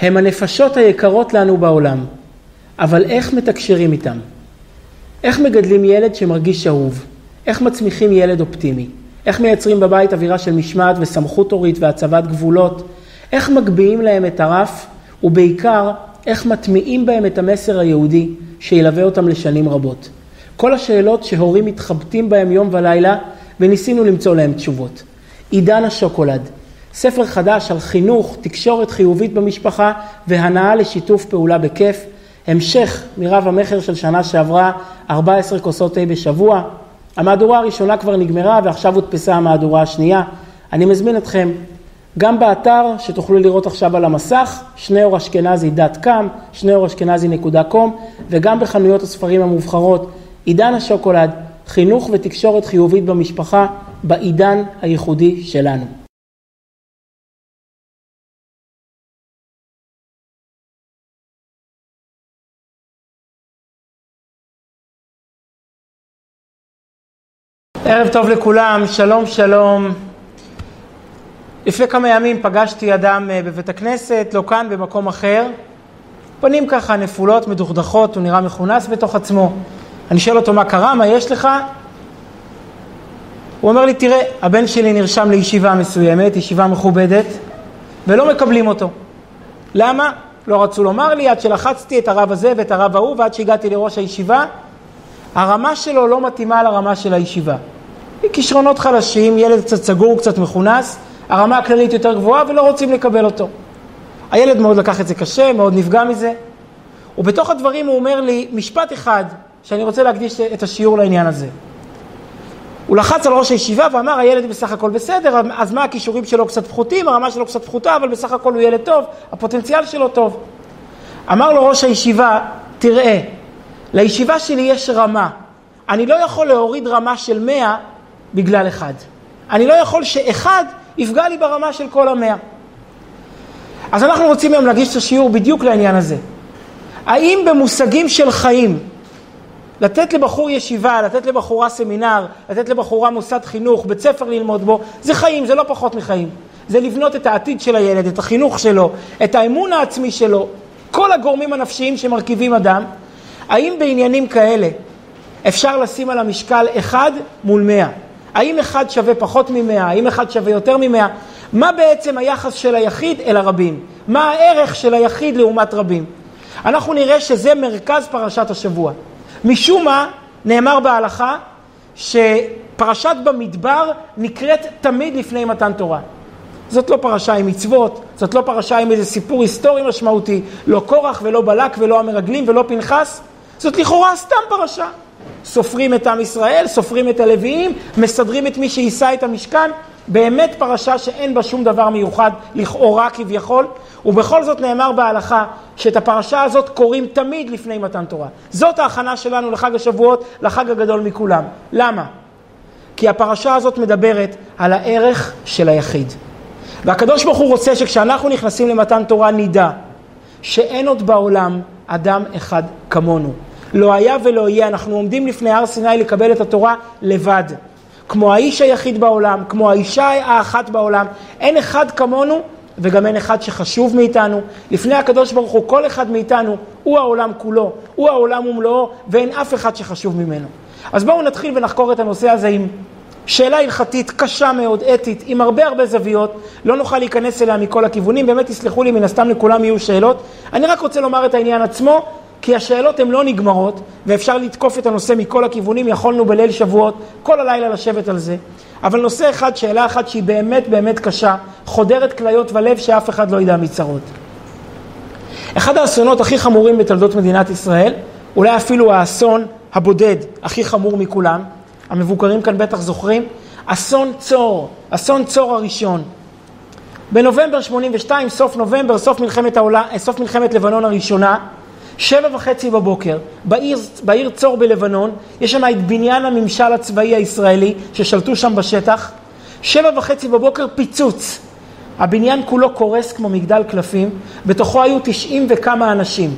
הם הנפשות היקרות לנו בעולם, אבל איך מתקשרים איתם? איך מגדלים ילד שמרגיש אהוב? איך מצמיחים ילד אופטימי? איך מייצרים בבית אווירה של משמעת וסמכות הורית והצבת גבולות? איך מגביהים להם את הרף? ובעיקר, איך מטמיעים בהם את המסר היהודי שילווה אותם לשנים רבות? כל השאלות שהורים מתחבטים בהם יום ולילה וניסינו למצוא להם תשובות. עידן השוקולד, ספר חדש על חינוך, תקשורת חיובית במשפחה והנאה לשיתוף פעולה בכיף. המשך מרב המכר של שנה שעברה, 14 כוסות תה בשבוע. המהדורה הראשונה כבר נגמרה ועכשיו הודפסה המהדורה השנייה. אני מזמין אתכם גם באתר שתוכלו לראות עכשיו על המסך, שניאור אשכנזי דאט קאם, שניאור אשכנזי נקודה קום, וגם בחנויות הספרים המובחרות, עידן השוקולד, חינוך ותקשורת חיובית במשפחה, בעידן הייחודי שלנו. ערב טוב לכולם, שלום שלום. לפני כמה ימים פגשתי אדם אה, בבית הכנסת, לא כאן, במקום אחר. פנים ככה נפולות, מדוכדכות, הוא נראה מכונס בתוך עצמו. אני שואל אותו מה קרה, מה יש לך? הוא אומר לי, תראה, הבן שלי נרשם לישיבה מסוימת, ישיבה מכובדת, ולא מקבלים אותו. למה? לא רצו לומר לי, עד שלחצתי את הרב הזה ואת הרב ההוא, ועד שהגעתי לראש הישיבה, הרמה שלו לא מתאימה לרמה של הישיבה. כישרונות חלשים, ילד קצת סגור, קצת מכונס, הרמה הכללית יותר גבוהה ולא רוצים לקבל אותו. הילד מאוד לקח את זה קשה, מאוד נפגע מזה. ובתוך הדברים הוא אומר לי משפט אחד, שאני רוצה להקדיש את השיעור לעניין הזה. הוא לחץ על ראש הישיבה ואמר, הילד בסך הכל בסדר, אז מה הכישורים שלו קצת פחותים, הרמה שלו קצת פחותה, אבל בסך הכל הוא ילד טוב, הפוטנציאל שלו טוב. אמר לו ראש הישיבה, תראה, לישיבה שלי יש רמה. אני לא יכול להוריד רמה של 100 בגלל אחד. אני לא יכול שאחד יפגע לי ברמה של כל המאה. אז אנחנו רוצים היום להגיש את השיעור בדיוק לעניין הזה. האם במושגים של חיים, לתת לבחור ישיבה, לתת לבחורה סמינר, לתת לבחורה מוסד חינוך, בית ספר ללמוד בו, זה חיים, זה לא פחות מחיים. זה לבנות את העתיד של הילד, את החינוך שלו, את האמון העצמי שלו, כל הגורמים הנפשיים שמרכיבים אדם. האם בעניינים כאלה אפשר לשים על המשקל אחד מול מאה? האם אחד שווה פחות ממאה? האם אחד שווה יותר ממאה? מה בעצם היחס של היחיד אל הרבים? מה הערך של היחיד לעומת רבים? אנחנו נראה שזה מרכז פרשת השבוע. משום מה, נאמר בהלכה שפרשת במדבר נקראת תמיד לפני מתן תורה. זאת לא פרשה עם מצוות, זאת לא פרשה עם איזה סיפור היסטורי משמעותי, לא קורח ולא בלק ולא המרגלים ולא פנחס, זאת לכאורה סתם פרשה. סופרים את עם ישראל, סופרים את הלוויים, מסדרים את מי שיישא את המשכן. באמת פרשה שאין בה שום דבר מיוחד, לכאורה כביכול, ובכל זאת נאמר בהלכה שאת הפרשה הזאת קוראים תמיד לפני מתן תורה. זאת ההכנה שלנו לחג השבועות, לחג הגדול מכולם. למה? כי הפרשה הזאת מדברת על הערך של היחיד. והקדוש ברוך הוא רוצה שכשאנחנו נכנסים למתן תורה נדע שאין עוד בעולם אדם אחד כמונו. לא היה ולא יהיה, אנחנו עומדים לפני הר סיני לקבל את התורה לבד. כמו האיש היחיד בעולם, כמו האישה האחת בעולם, אין אחד כמונו וגם אין אחד שחשוב מאיתנו. לפני הקדוש ברוך הוא, כל אחד מאיתנו הוא העולם כולו, הוא העולם ומלואו, ואין אף אחד שחשוב ממנו. אז בואו נתחיל ונחקור את הנושא הזה עם שאלה הלכתית קשה מאוד, אתית, עם הרבה הרבה זוויות, לא נוכל להיכנס אליה מכל הכיוונים, באמת תסלחו לי, מן הסתם לכולם יהיו שאלות. אני רק רוצה לומר את העניין עצמו, כי השאלות הן לא נגמרות, ואפשר לתקוף את הנושא מכל הכיוונים, יכולנו בליל שבועות כל הלילה לשבת על זה. אבל נושא אחד, שאלה אחת שהיא באמת באמת קשה, חודרת כליות ולב שאף אחד לא ידע מצרות. אחד האסונות הכי חמורים בתולדות מדינת ישראל, אולי אפילו האסון הבודד הכי חמור מכולם, המבוקרים כאן בטח זוכרים, אסון צור, אסון צור הראשון. בנובמבר 82, סוף נובמבר, סוף מלחמת, העולה, סוף מלחמת לבנון הראשונה, שבע וחצי בבוקר, בעיר, בעיר צור בלבנון, יש שם את בניין הממשל הצבאי הישראלי ששלטו שם בשטח. שבע וחצי בבוקר פיצוץ. הבניין כולו קורס כמו מגדל קלפים, בתוכו היו תשעים וכמה אנשים.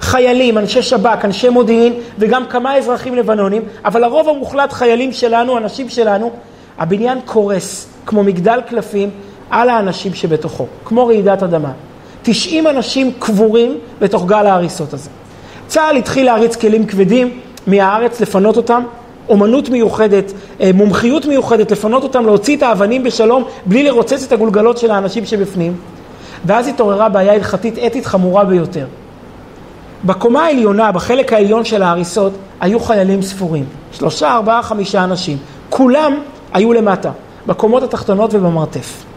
חיילים, אנשי שב"כ, אנשי מודיעין וגם כמה אזרחים לבנונים, אבל הרוב המוחלט חיילים שלנו, אנשים שלנו, הבניין קורס כמו מגדל קלפים על האנשים שבתוכו, כמו רעידת אדמה. 90 אנשים קבורים בתוך גל ההריסות הזה. צה"ל התחיל להריץ כלים כבדים מהארץ, לפנות אותם, אומנות מיוחדת, אה, מומחיות מיוחדת, לפנות אותם, להוציא את האבנים בשלום, בלי לרוצץ את הגולגלות של האנשים שבפנים. ואז התעוררה בעיה הלכתית אתית חמורה ביותר. בקומה העליונה, בחלק העליון של ההריסות, היו חיילים ספורים. שלושה, ארבעה, חמישה אנשים. כולם היו למטה, בקומות התחתונות ובמרתף.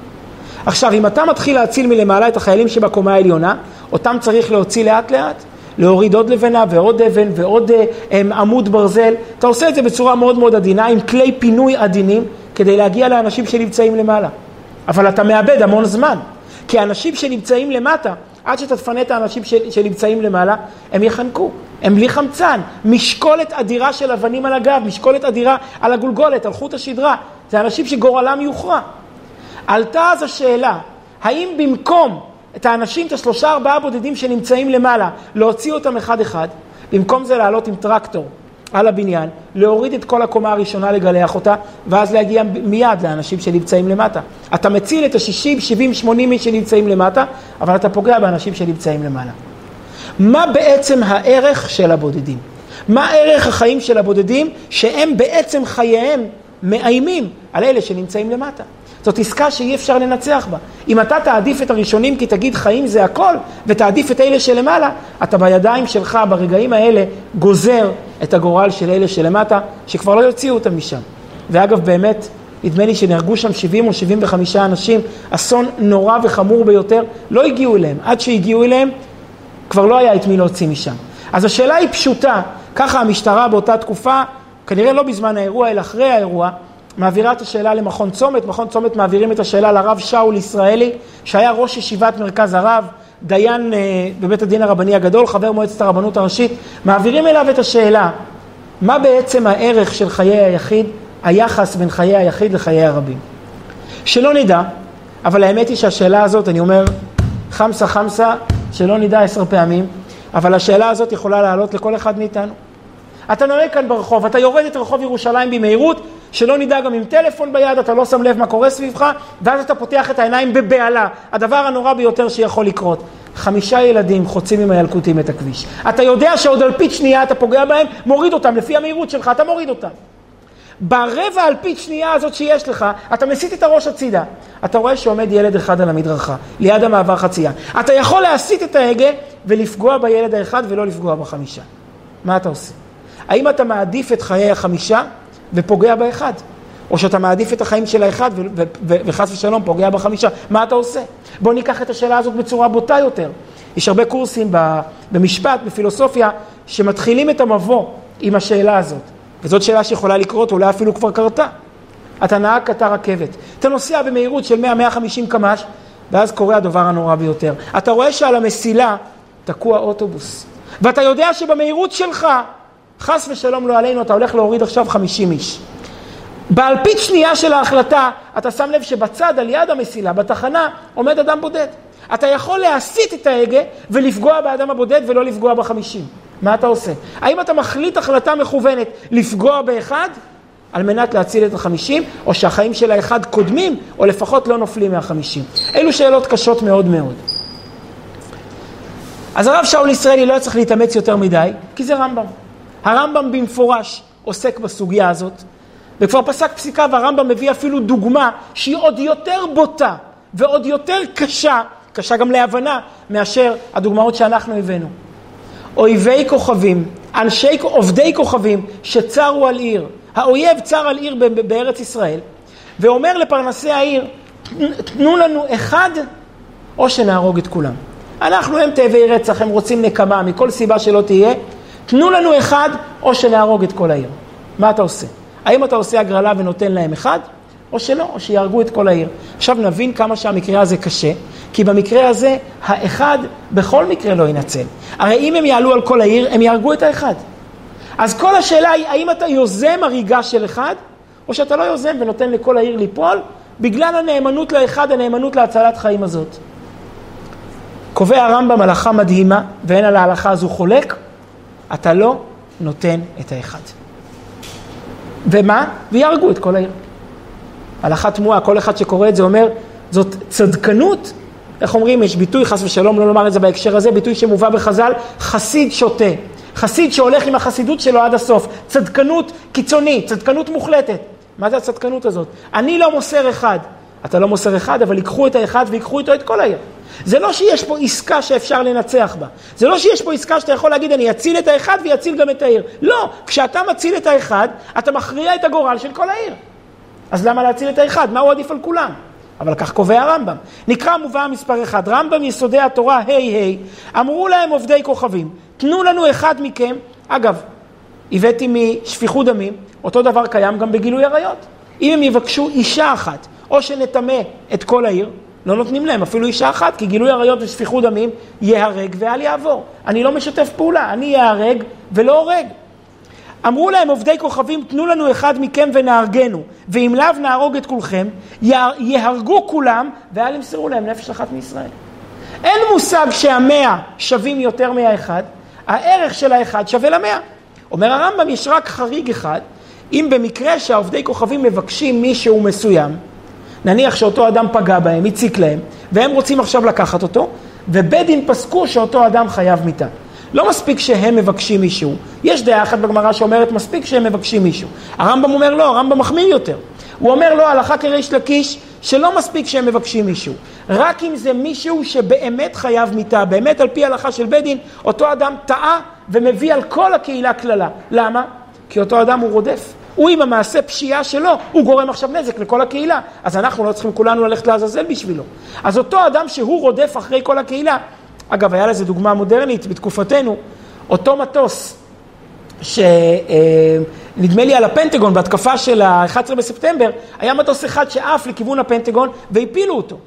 עכשיו, אם אתה מתחיל להציל מלמעלה את החיילים שבקומה העליונה, אותם צריך להוציא לאט לאט, להוריד עוד לבנה ועוד אבן ועוד הם, אה, עמוד ברזל. אתה עושה את זה בצורה מאוד מאוד עדינה, עם כלי פינוי עדינים, כדי להגיע לאנשים שנמצאים למעלה. אבל אתה מאבד המון זמן, כי האנשים שנמצאים למטה, עד שאתה תפנה את האנשים שנמצאים למעלה, הם יחנקו, הם בלי חמצן. משקולת אדירה של אבנים על הגב, משקולת אדירה על הגולגולת, על חוט השדרה. זה אנשים שגורלם יוכרע. עלתה אז השאלה, האם במקום את האנשים, את השלושה ארבעה בודדים שנמצאים למעלה, להוציא אותם אחד אחד, במקום זה לעלות עם טרקטור על הבניין, להוריד את כל הקומה הראשונה, לגלח אותה, ואז להגיע מיד לאנשים שנמצאים למטה. אתה מציל את ה-60, 70, 80 מי שנמצאים למטה, אבל אתה פוגע באנשים שנמצאים למעלה. מה בעצם הערך של הבודדים? מה ערך החיים של הבודדים שהם בעצם חייהם מאיימים על אלה שנמצאים למטה? זאת עסקה שאי אפשר לנצח בה. אם אתה תעדיף את הראשונים כי תגיד חיים זה הכל, ותעדיף את אלה שלמעלה, אתה בידיים שלך ברגעים האלה גוזר את הגורל של אלה שלמטה, שכבר לא יוציאו אותם משם. ואגב, באמת, נדמה לי שנהרגו שם 70 או 75 אנשים, אסון נורא וחמור ביותר, לא הגיעו אליהם. עד שהגיעו אליהם, כבר לא היה את מי להוציא משם. אז השאלה היא פשוטה, ככה המשטרה באותה תקופה, כנראה לא בזמן האירוע, אלא אחרי האירוע, מעבירה את השאלה למכון צומת, מכון צומת מעבירים את השאלה לרב שאול ישראלי, שהיה ראש ישיבת מרכז הרב, דיין אה, בבית הדין הרבני הגדול, חבר מועצת הרבנות הראשית, מעבירים אליו את השאלה, מה בעצם הערך של חיי היחיד, היחס בין חיי היחיד לחיי הרבים. שלא נדע, אבל האמת היא שהשאלה הזאת, אני אומר, חמסה חמסה, שלא נדע עשר פעמים, אבל השאלה הזאת יכולה לעלות לכל אחד מאיתנו. אתה נוהג כאן ברחוב, אתה יורד את רחוב ירושלים במהירות, שלא נדע גם עם טלפון ביד, אתה לא שם לב מה קורה סביבך, ואז אתה פותח את העיניים בבהלה. הדבר הנורא ביותר שיכול לקרות. חמישה ילדים חוצים עם הילקוטים את הכביש. אתה יודע שעוד אלפית שנייה אתה פוגע בהם, מוריד אותם, לפי המהירות שלך, אתה מוריד אותם. ברבע אלפית שנייה הזאת שיש לך, אתה מסיט את הראש הצידה. אתה רואה שעומד ילד אחד על המדרכה, ליד המעבר חצייה. אתה יכול להסיט את ההגה ולפגוע בילד האחד ולא לפגוע בחמישה. מה אתה עושה? האם אתה מעדיף את חיי החמישה ופוגע באחד. או שאתה מעדיף את החיים של האחד וחס ושלום פוגע בחמישה. מה אתה עושה? בוא ניקח את השאלה הזאת בצורה בוטה יותר. יש הרבה קורסים במשפט, בפילוסופיה, שמתחילים את המבוא עם השאלה הזאת. וזאת שאלה שיכולה לקרות, אולי אפילו כבר קרתה. אתה נהג קטר רכבת, אתה נוסע במהירות של 100-150 קמ"ש, ואז קורה הדבר הנורא ביותר. אתה רואה שעל המסילה תקוע אוטובוס, ואתה יודע שבמהירות שלך חס ושלום לא עלינו, אתה הולך להוריד עכשיו 50 איש. באלפית שנייה של ההחלטה, אתה שם לב שבצד, על יד המסילה, בתחנה, עומד אדם בודד. אתה יכול להסיט את ההגה ולפגוע באדם הבודד ולא לפגוע בחמישים. מה אתה עושה? האם אתה מחליט החלטה מכוונת לפגוע באחד על מנת להציל את החמישים, או שהחיים של האחד קודמים, או לפחות לא נופלים מהחמישים? אלו שאלות קשות מאוד מאוד. אז הרב שאול ישראלי לא צריך להתאמץ יותר מדי, כי זה רמב"ם. הרמב"ם במפורש עוסק בסוגיה הזאת, וכבר פסק פסיקה והרמב"ם מביא אפילו דוגמה שהיא עוד יותר בוטה ועוד יותר קשה, קשה גם להבנה, מאשר הדוגמאות שאנחנו הבאנו. אויבי כוכבים, אנשי, עובדי כוכבים שצרו על עיר, האויב צר על עיר בארץ ישראל, ואומר לפרנסי העיר, תנו לנו אחד או שנהרוג את כולם. אנחנו הם תאבי רצח, הם רוצים נקמה, מכל סיבה שלא תהיה, תנו לנו אחד, או שנהרוג את כל העיר. מה אתה עושה? האם אתה עושה הגרלה ונותן להם אחד, או שלא, או שיהרגו את כל העיר. עכשיו נבין כמה שהמקרה הזה קשה, כי במקרה הזה, האחד בכל מקרה לא ינצל. הרי אם הם יעלו על כל העיר, הם יהרגו את האחד. אז כל השאלה היא, האם אתה יוזם הריגה של אחד, או שאתה לא יוזם ונותן לכל העיר ליפול, בגלל הנאמנות לאחד, הנאמנות להצלת חיים הזאת. קובע הרמב"ם הלכה מדהימה, ואין על ההלכה הזו חולק, אתה לא נותן את האחד. ומה? ויהרגו את כל העיר. הלכה תמוהה, כל אחד שקורא את זה אומר, זאת צדקנות איך אומרים, יש ביטוי, חס ושלום, לא לומר את זה בהקשר הזה, ביטוי שמובא בחז"ל, חסיד שוטה. חסיד שהולך עם החסידות שלו עד הסוף. צדקנות קיצונית, צדקנות מוחלטת. מה זה הצדקנות הזאת? אני לא מוסר אחד. אתה לא מוסר אחד, אבל ייקחו את האחד ויקחו איתו את כל העיר. זה לא שיש פה עסקה שאפשר לנצח בה. זה לא שיש פה עסקה שאתה יכול להגיד, אני אציל את האחד ויציל גם את העיר. לא, כשאתה מציל את האחד, אתה מכריע את הגורל של כל העיר. אז למה להציל את האחד? מה הוא עדיף על כולם? אבל כך קובע הרמב"ם. נקרא מובא מספר אחד, רמב"ם יסודי התורה, ה' ה', אמרו להם עובדי כוכבים, תנו לנו אחד מכם, אגב, הבאתי משפיכות דמים, אותו דבר קיים גם בגילוי עריות. אם הם יבקשו אישה אחת, או שנטמא את כל העיר, לא נותנים להם אפילו אישה אחת, כי גילוי עריות ושפיכות דמים ייהרג ואל יעבור. אני לא משתף פעולה, אני ייהרג ולא הורג. אמרו להם עובדי כוכבים, תנו לנו אחד מכם ונהרגנו, ואם לאו נהרוג את כולכם, יהרגו כולם, ואל ימסרו להם נפש אחת מישראל. אין מושג שהמאה שווים יותר מהאחד, הערך של האחד שווה למאה. אומר הרמב"ם, יש רק חריג אחד, אם במקרה שהעובדי כוכבים מבקשים מישהו מסוים, נניח שאותו אדם פגע בהם, הציק להם, והם רוצים עכשיו לקחת אותו, ובית דין פסקו שאותו אדם חייב מיתה. לא מספיק שהם מבקשים מישהו. יש דעה אחת בגמרא שאומרת מספיק שהם מבקשים מישהו. הרמב"ם אומר לא, הרמב"ם מחמיר יותר. הוא אומר לא, הלכה כריש לקיש, שלא מספיק שהם מבקשים מישהו. רק אם זה מישהו שבאמת חייב מיתה, באמת על פי הלכה של בית דין, אותו אדם טעה ומביא על כל הקהילה קללה. למה? כי אותו אדם הוא רודף. הוא עם המעשה פשיעה שלו, הוא גורם עכשיו נזק לכל הקהילה. אז אנחנו לא צריכים כולנו ללכת לעזאזל בשבילו. אז אותו אדם שהוא רודף אחרי כל הקהילה, אגב, היה לזה דוגמה מודרנית בתקופתנו, אותו מטוס שנדמה לי על הפנטגון בהתקפה של ה-11 בספטמבר, היה מטוס אחד שעף לכיוון הפנטגון והפילו אותו.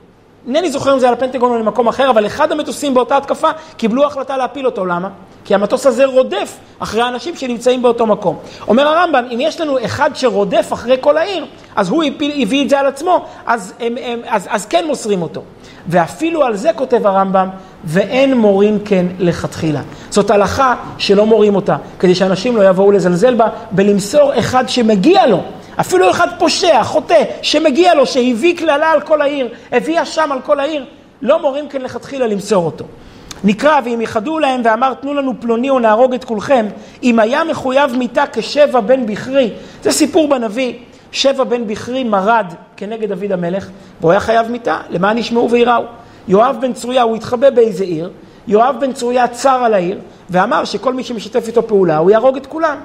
אינני זוכר אם זה על הפנטגון או למקום אחר, אבל אחד המטוסים באותה התקפה קיבלו החלטה להפיל אותו. למה? כי המטוס הזה רודף אחרי האנשים שנמצאים באותו מקום. אומר הרמב"ם, אם יש לנו אחד שרודף אחרי כל העיר, אז הוא הפיל, הביא את זה על עצמו, אז, הם, הם, אז, אז כן מוסרים אותו. ואפילו על זה כותב הרמב"ם, ואין מורים כן לכתחילה. זאת הלכה שלא מורים אותה, כדי שאנשים לא יבואו לזלזל בה, בלמסור אחד שמגיע לו. אפילו אחד פושע, חוטא, שמגיע לו, שהביא קללה על כל העיר, הביא אשם על כל העיר, לא מורים כן לכתחילה למסור אותו. נקרא, ואם יחדו להם ואמר תנו לנו פלוני או נהרוג את כולכם, אם היה מחויב מיתה כשבע בן בכרי, זה סיפור בנביא, שבע בן בכרי מרד כנגד דוד המלך, והוא היה חייב מיתה, למען ישמעו ויראו. יואב בן צרויה, הוא התחבא באיזה עיר, יואב בן צרויה צר על העיר, ואמר שכל מי שמשתף איתו פעולה, הוא יהרוג את כולם.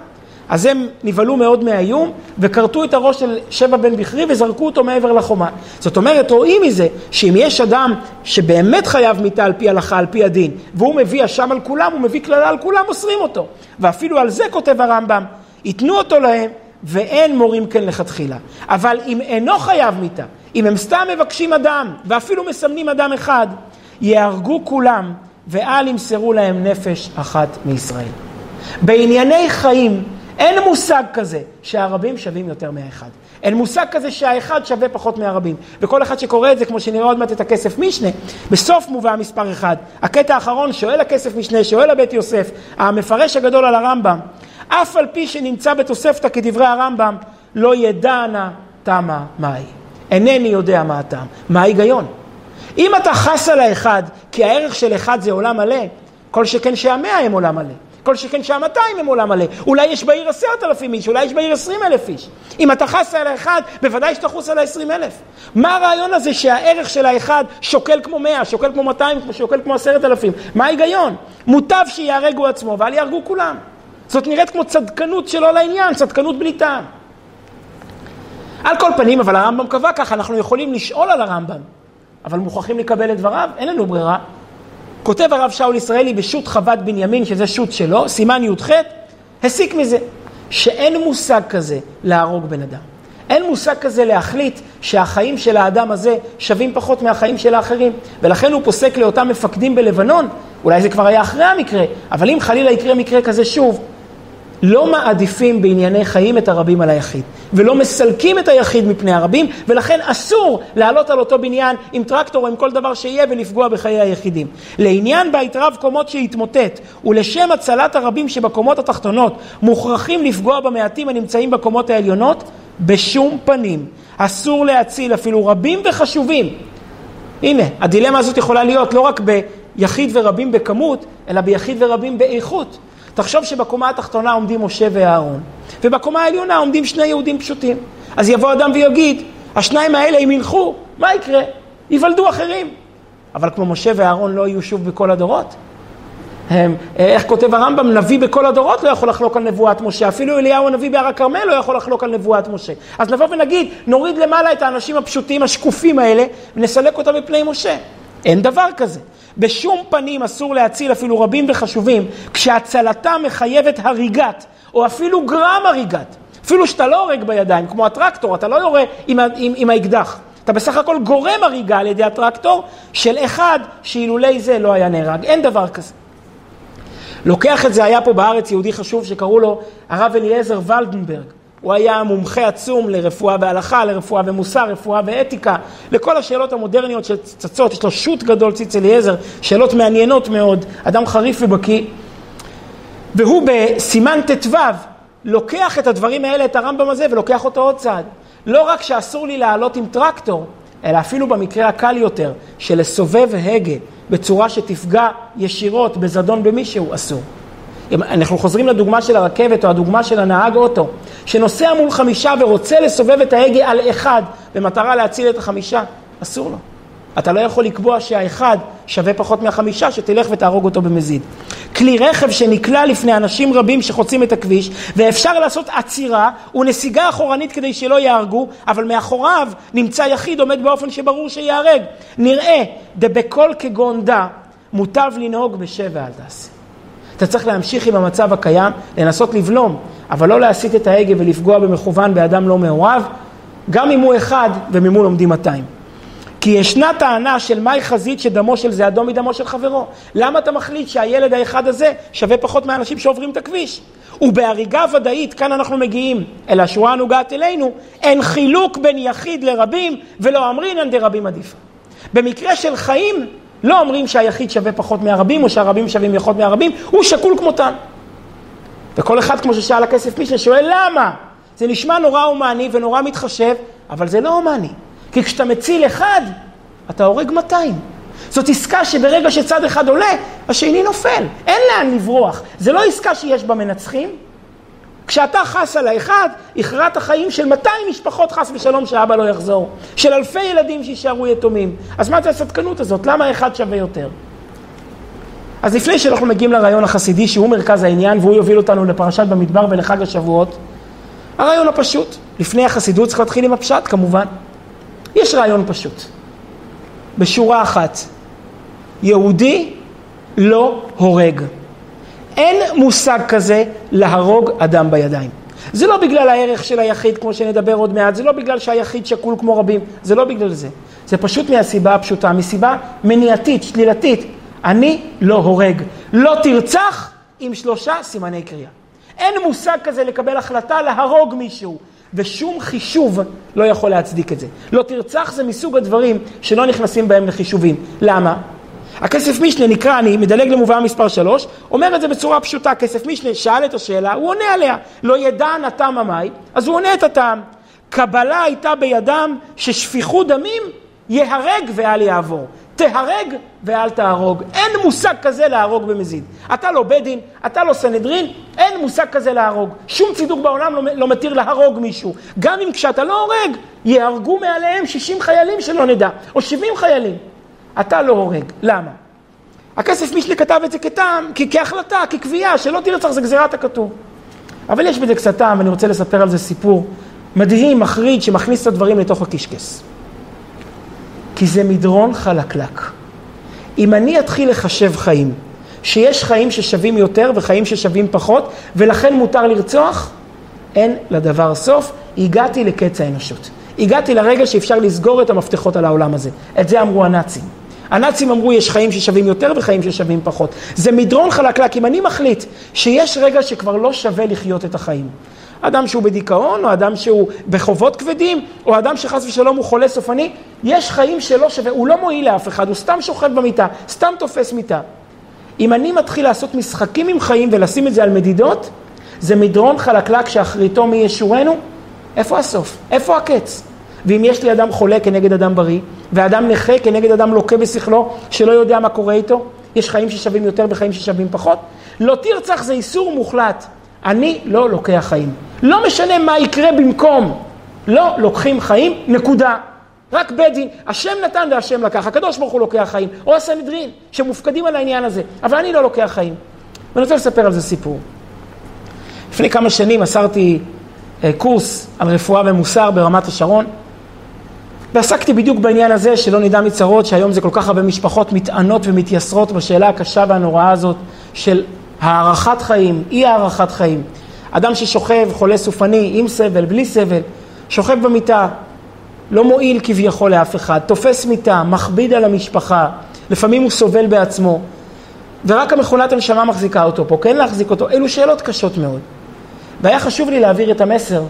אז הם נבהלו מאוד מהאיום, וכרתו את הראש של שבע בן בכרי וזרקו אותו מעבר לחומה. זאת אומרת, רואים מזה שאם יש אדם שבאמת חייב מיתה על פי הלכה, על פי הדין, והוא מביא אשם על כולם, הוא מביא קללה על כולם, מוסרים אותו. ואפילו על זה כותב הרמב"ם, ייתנו אותו להם, ואין מורים כן לכתחילה. אבל אם אינו חייב מיתה, אם הם סתם מבקשים אדם, ואפילו מסמנים אדם אחד, יהרגו כולם, ואל ימסרו להם נפש אחת מישראל. בענייני חיים, אין מושג כזה שהרבים שווים יותר מהאחד. אין מושג כזה שהאחד שווה פחות מהרבים. וכל אחד שקורא את זה, כמו שנראה עוד מעט את הכסף משנה, בסוף מובא מספר אחד. הקטע האחרון, שואל הכסף משנה, שואל הבית יוסף, המפרש הגדול על הרמב"ם, אף על פי שנמצא בתוספתא כדברי הרמב"ם, לא ידע נא תמה מהי. אינני יודע מה הטעם. מה ההיגיון? אם אתה חס על האחד, כי הערך של אחד זה עולם מלא, כל שכן שהמאה הם עולם מלא. כל שכן שהמאתיים הם עולם מלא. אולי יש בעיר עשרת אלפים איש, אולי יש בעיר עשרים אלף איש. אם אתה חס על האחד, בוודאי שתחוס על העשרים אלף. מה הרעיון הזה שהערך של האחד שוקל כמו מאה, שוקל כמו מאתיים, שוקל כמו עשרת אלפים? מה ההיגיון? מוטב שיהרגו עצמו ואל יהרגו כולם. זאת נראית כמו צדקנות שלא לעניין, צדקנות בלי טעם. על כל פנים, אבל הרמב"ם קבע ככה, אנחנו יכולים לשאול על הרמב"ם, אבל מוכרחים לקבל את דבריו, אין לנו ברירה. כותב הרב שאול ישראלי בשו"ת חוות בנימין, שזה שו"ת שלו, סימן י"ח, הסיק מזה שאין מושג כזה להרוג בן אדם. אין מושג כזה להחליט שהחיים של האדם הזה שווים פחות מהחיים של האחרים. ולכן הוא פוסק לאותם מפקדים בלבנון, אולי זה כבר היה אחרי המקרה, אבל אם חלילה יקרה מקרה כזה שוב, לא מעדיפים בענייני חיים את הרבים על היחיד, ולא מסלקים את היחיד מפני הרבים, ולכן אסור לעלות על אותו בניין עם טרקטור או עם כל דבר שיהיה ולפגוע בחיי היחידים. לעניין בית רב קומות שיתמוטט, ולשם הצלת הרבים שבקומות התחתונות, מוכרחים לפגוע במעטים הנמצאים בקומות העליונות, בשום פנים. אסור להציל אפילו רבים וחשובים הנה, הדילמה הזאת יכולה להיות לא רק ביחיד ורבים בכמות, אלא ביחיד ורבים באיכות. תחשוב שבקומה התחתונה עומדים משה ואהרון, ובקומה העליונה עומדים שני יהודים פשוטים. אז יבוא אדם ויגיד, השניים האלה אם ילכו, מה יקרה? ייוולדו אחרים. אבל כמו משה ואהרון לא יהיו שוב בכל הדורות. הם, איך כותב הרמב"ם, נביא בכל הדורות לא יכול לחלוק על נבואת משה, אפילו אליהו הנביא בהר הכרמל לא יכול לחלוק על נבואת משה. אז נבוא ונגיד, נוריד למעלה את האנשים הפשוטים, השקופים האלה, ונסלק אותם מפני משה. אין דבר כזה. בשום פנים אסור להציל אפילו רבים וחשובים, כשהצלתם מחייבת הריגת, או אפילו גרם הריגת. אפילו שאתה לא הורג בידיים, כמו הטרקטור, אתה לא יורה עם, עם, עם האקדח. אתה בסך הכל גורם הריגה על ידי הטרקטור של אחד שאילולי זה לא היה נהרג. אין דבר כזה. לוקח את זה, היה פה בארץ יהודי חשוב שקראו לו הרב אליעזר ולדנברג. הוא היה מומחה עצום לרפואה והלכה, לרפואה ומוסר, רפואה ואתיקה, לכל השאלות המודרניות שצצות, יש לו שו"ת גדול, ציץ אליעזר, שאלות מעניינות מאוד, אדם חריף ובקיא. והוא בסימן ט"ו לוקח את הדברים האלה, את הרמב"ם הזה, ולוקח אותו עוד צעד. לא רק שאסור לי לעלות עם טרקטור, אלא אפילו במקרה הקל יותר, של לסובב הגה בצורה שתפגע ישירות בזדון במישהו, אסור. אנחנו חוזרים לדוגמה של הרכבת או הדוגמה של הנהג אוטו, שנוסע מול חמישה ורוצה לסובב את ההגה על אחד במטרה להציל את החמישה, אסור לו. אתה לא יכול לקבוע שהאחד שווה פחות מהחמישה, שתלך ותהרוג אותו במזיד. כלי רכב שנקלע לפני אנשים רבים שחוצים את הכביש, ואפשר לעשות עצירה ונסיגה אחורנית כדי שלא יהרגו, אבל מאחוריו נמצא יחיד עומד באופן שברור שיהרג. נראה, דבקול כגון דא, מוטב לנהוג בשב ואל תעשה. אתה צריך להמשיך עם המצב הקיים, לנסות לבלום, אבל לא להסיט את ההגה ולפגוע במכוון באדם לא מעורב, גם אם הוא אחד וממול עומדים 200. כי ישנה טענה של מאי חזית שדמו של זה אדום מדמו של חברו. למה אתה מחליט שהילד האחד הזה שווה פחות מהאנשים שעוברים את הכביש? ובהריגה ודאית, כאן אנחנו מגיעים אל השורה הנוגעת אלינו, אין חילוק בין יחיד לרבים ולא אמרינן דרבים עדיפה. במקרה של חיים, לא אומרים שהיחיד שווה פחות מהרבים או שהרבים שווים פחות מהרבים, הוא שקול כמותם. וכל אחד, כמו ששאל הכסף מישנה, שואל למה? זה נשמע נורא הומני ונורא מתחשב, אבל זה לא הומני. כי כשאתה מציל אחד, אתה הורג 200. זאת עסקה שברגע שצד אחד עולה, השני נופל. אין לאן לברוח. זה לא עסקה שיש בה מנצחים. כשאתה חס על האחד, הכרעת החיים של 200 משפחות חס ושלום שאבא לא יחזור. של אלפי ילדים שיישארו יתומים. אז מה זה הסדקנות הזאת? למה האחד שווה יותר? אז לפני שאנחנו מגיעים לרעיון החסידי, שהוא מרכז העניין, והוא יוביל אותנו לפרשת במדבר ולחג השבועות, הרעיון הפשוט, לפני החסידות צריך להתחיל עם הפשט כמובן. יש רעיון פשוט. בשורה אחת, יהודי לא הורג. אין מושג כזה להרוג אדם בידיים. זה לא בגלל הערך של היחיד, כמו שנדבר עוד מעט, זה לא בגלל שהיחיד שקול כמו רבים, זה לא בגלל זה. זה פשוט מהסיבה הפשוטה, מסיבה מניעתית, שלילתית. אני לא הורג. לא תרצח עם שלושה סימני קריאה. אין מושג כזה לקבל החלטה להרוג מישהו. ושום חישוב לא יכול להצדיק את זה. לא תרצח זה מסוג הדברים שלא נכנסים בהם לחישובים. למה? הכסף משנה נקרא, אני מדלג למובאה מספר 3, אומר את זה בצורה פשוטה, כסף משנה שאל את השאלה, הוא עונה עליה. לא ידע נתם המאי, אז הוא עונה את הטעם. קבלה הייתה בידם ששפיכות דמים ייהרג ואל יעבור. תהרג ואל תהרוג. אין מושג כזה להרוג במזיד. אתה לא בית דין, אתה לא סנהדרין, אין מושג כזה להרוג. שום צידוק בעולם לא, לא מתיר להרוג מישהו. גם אם כשאתה לא הורג, יהרגו מעליהם 60 חיילים שלא נדע, או 70 חיילים. אתה לא הורג. למה? הכסף משלי כתב את זה כטעם, כהחלטה, כקביעה, שלא תרצח זה גזירת הכתוב. אבל יש בזה קצת טעם, ואני רוצה לספר על זה סיפור מדהים, מחריד, שמכניס את הדברים לתוך הקישקס. כי זה מדרון חלקלק. אם אני אתחיל לחשב חיים, שיש חיים ששווים יותר וחיים ששווים פחות, ולכן מותר לרצוח, אין לדבר סוף. הגעתי לקץ האנושות. הגעתי לרגע שאפשר לסגור את המפתחות על העולם הזה. את זה אמרו הנאצים. הנאצים אמרו יש חיים ששווים יותר וחיים ששווים פחות. זה מדרון חלקלק. אם אני מחליט שיש רגע שכבר לא שווה לחיות את החיים, אדם שהוא בדיכאון, או אדם שהוא בחובות כבדים, או אדם שחס ושלום הוא חולה סופני, יש חיים שלא שווה, הוא לא מועיל לאף אחד, הוא סתם שוכב במיטה, סתם תופס מיטה. אם אני מתחיל לעשות משחקים עם חיים ולשים את זה על מדידות, זה מדרון חלקלק שאחריתו מי ישורנו? איפה הסוף? איפה הקץ? ואם יש לי אדם חולה כנגד אדם בריא, ואדם נכה כנגד אדם לוקה בשכלו, שלא יודע מה קורה איתו, יש חיים ששווים יותר וחיים ששווים פחות. לא תרצח זה איסור מוחלט. אני לא לוקח חיים. לא משנה מה יקרה במקום. לא לוקחים חיים, נקודה. רק בית דין, השם נתן והשם לקח, הקדוש ברוך הוא לוקח חיים, או הסנהדרין, שמופקדים על העניין הזה, אבל אני לא לוקח חיים. ואני רוצה לספר על זה סיפור. לפני כמה שנים מסרתי אה, קורס על רפואה ומוסר ברמת השרון, ועסקתי בדיוק בעניין הזה, שלא נדע מצרות, שהיום זה כל כך הרבה משפחות מתענות ומתייסרות בשאלה הקשה והנוראה הזאת של הארכת חיים, אי הארכת חיים. אדם ששוכב, חולה סופני, עם סבל, בלי סבל, שוכב במיטה, לא מועיל כביכול לאף אחד, תופס מיטה, מכביד על המשפחה, לפעמים הוא סובל בעצמו, ורק המכונת הנשמה מחזיקה אותו פה, כן להחזיק אותו, אלו שאלות קשות מאוד. והיה חשוב לי להעביר את המסר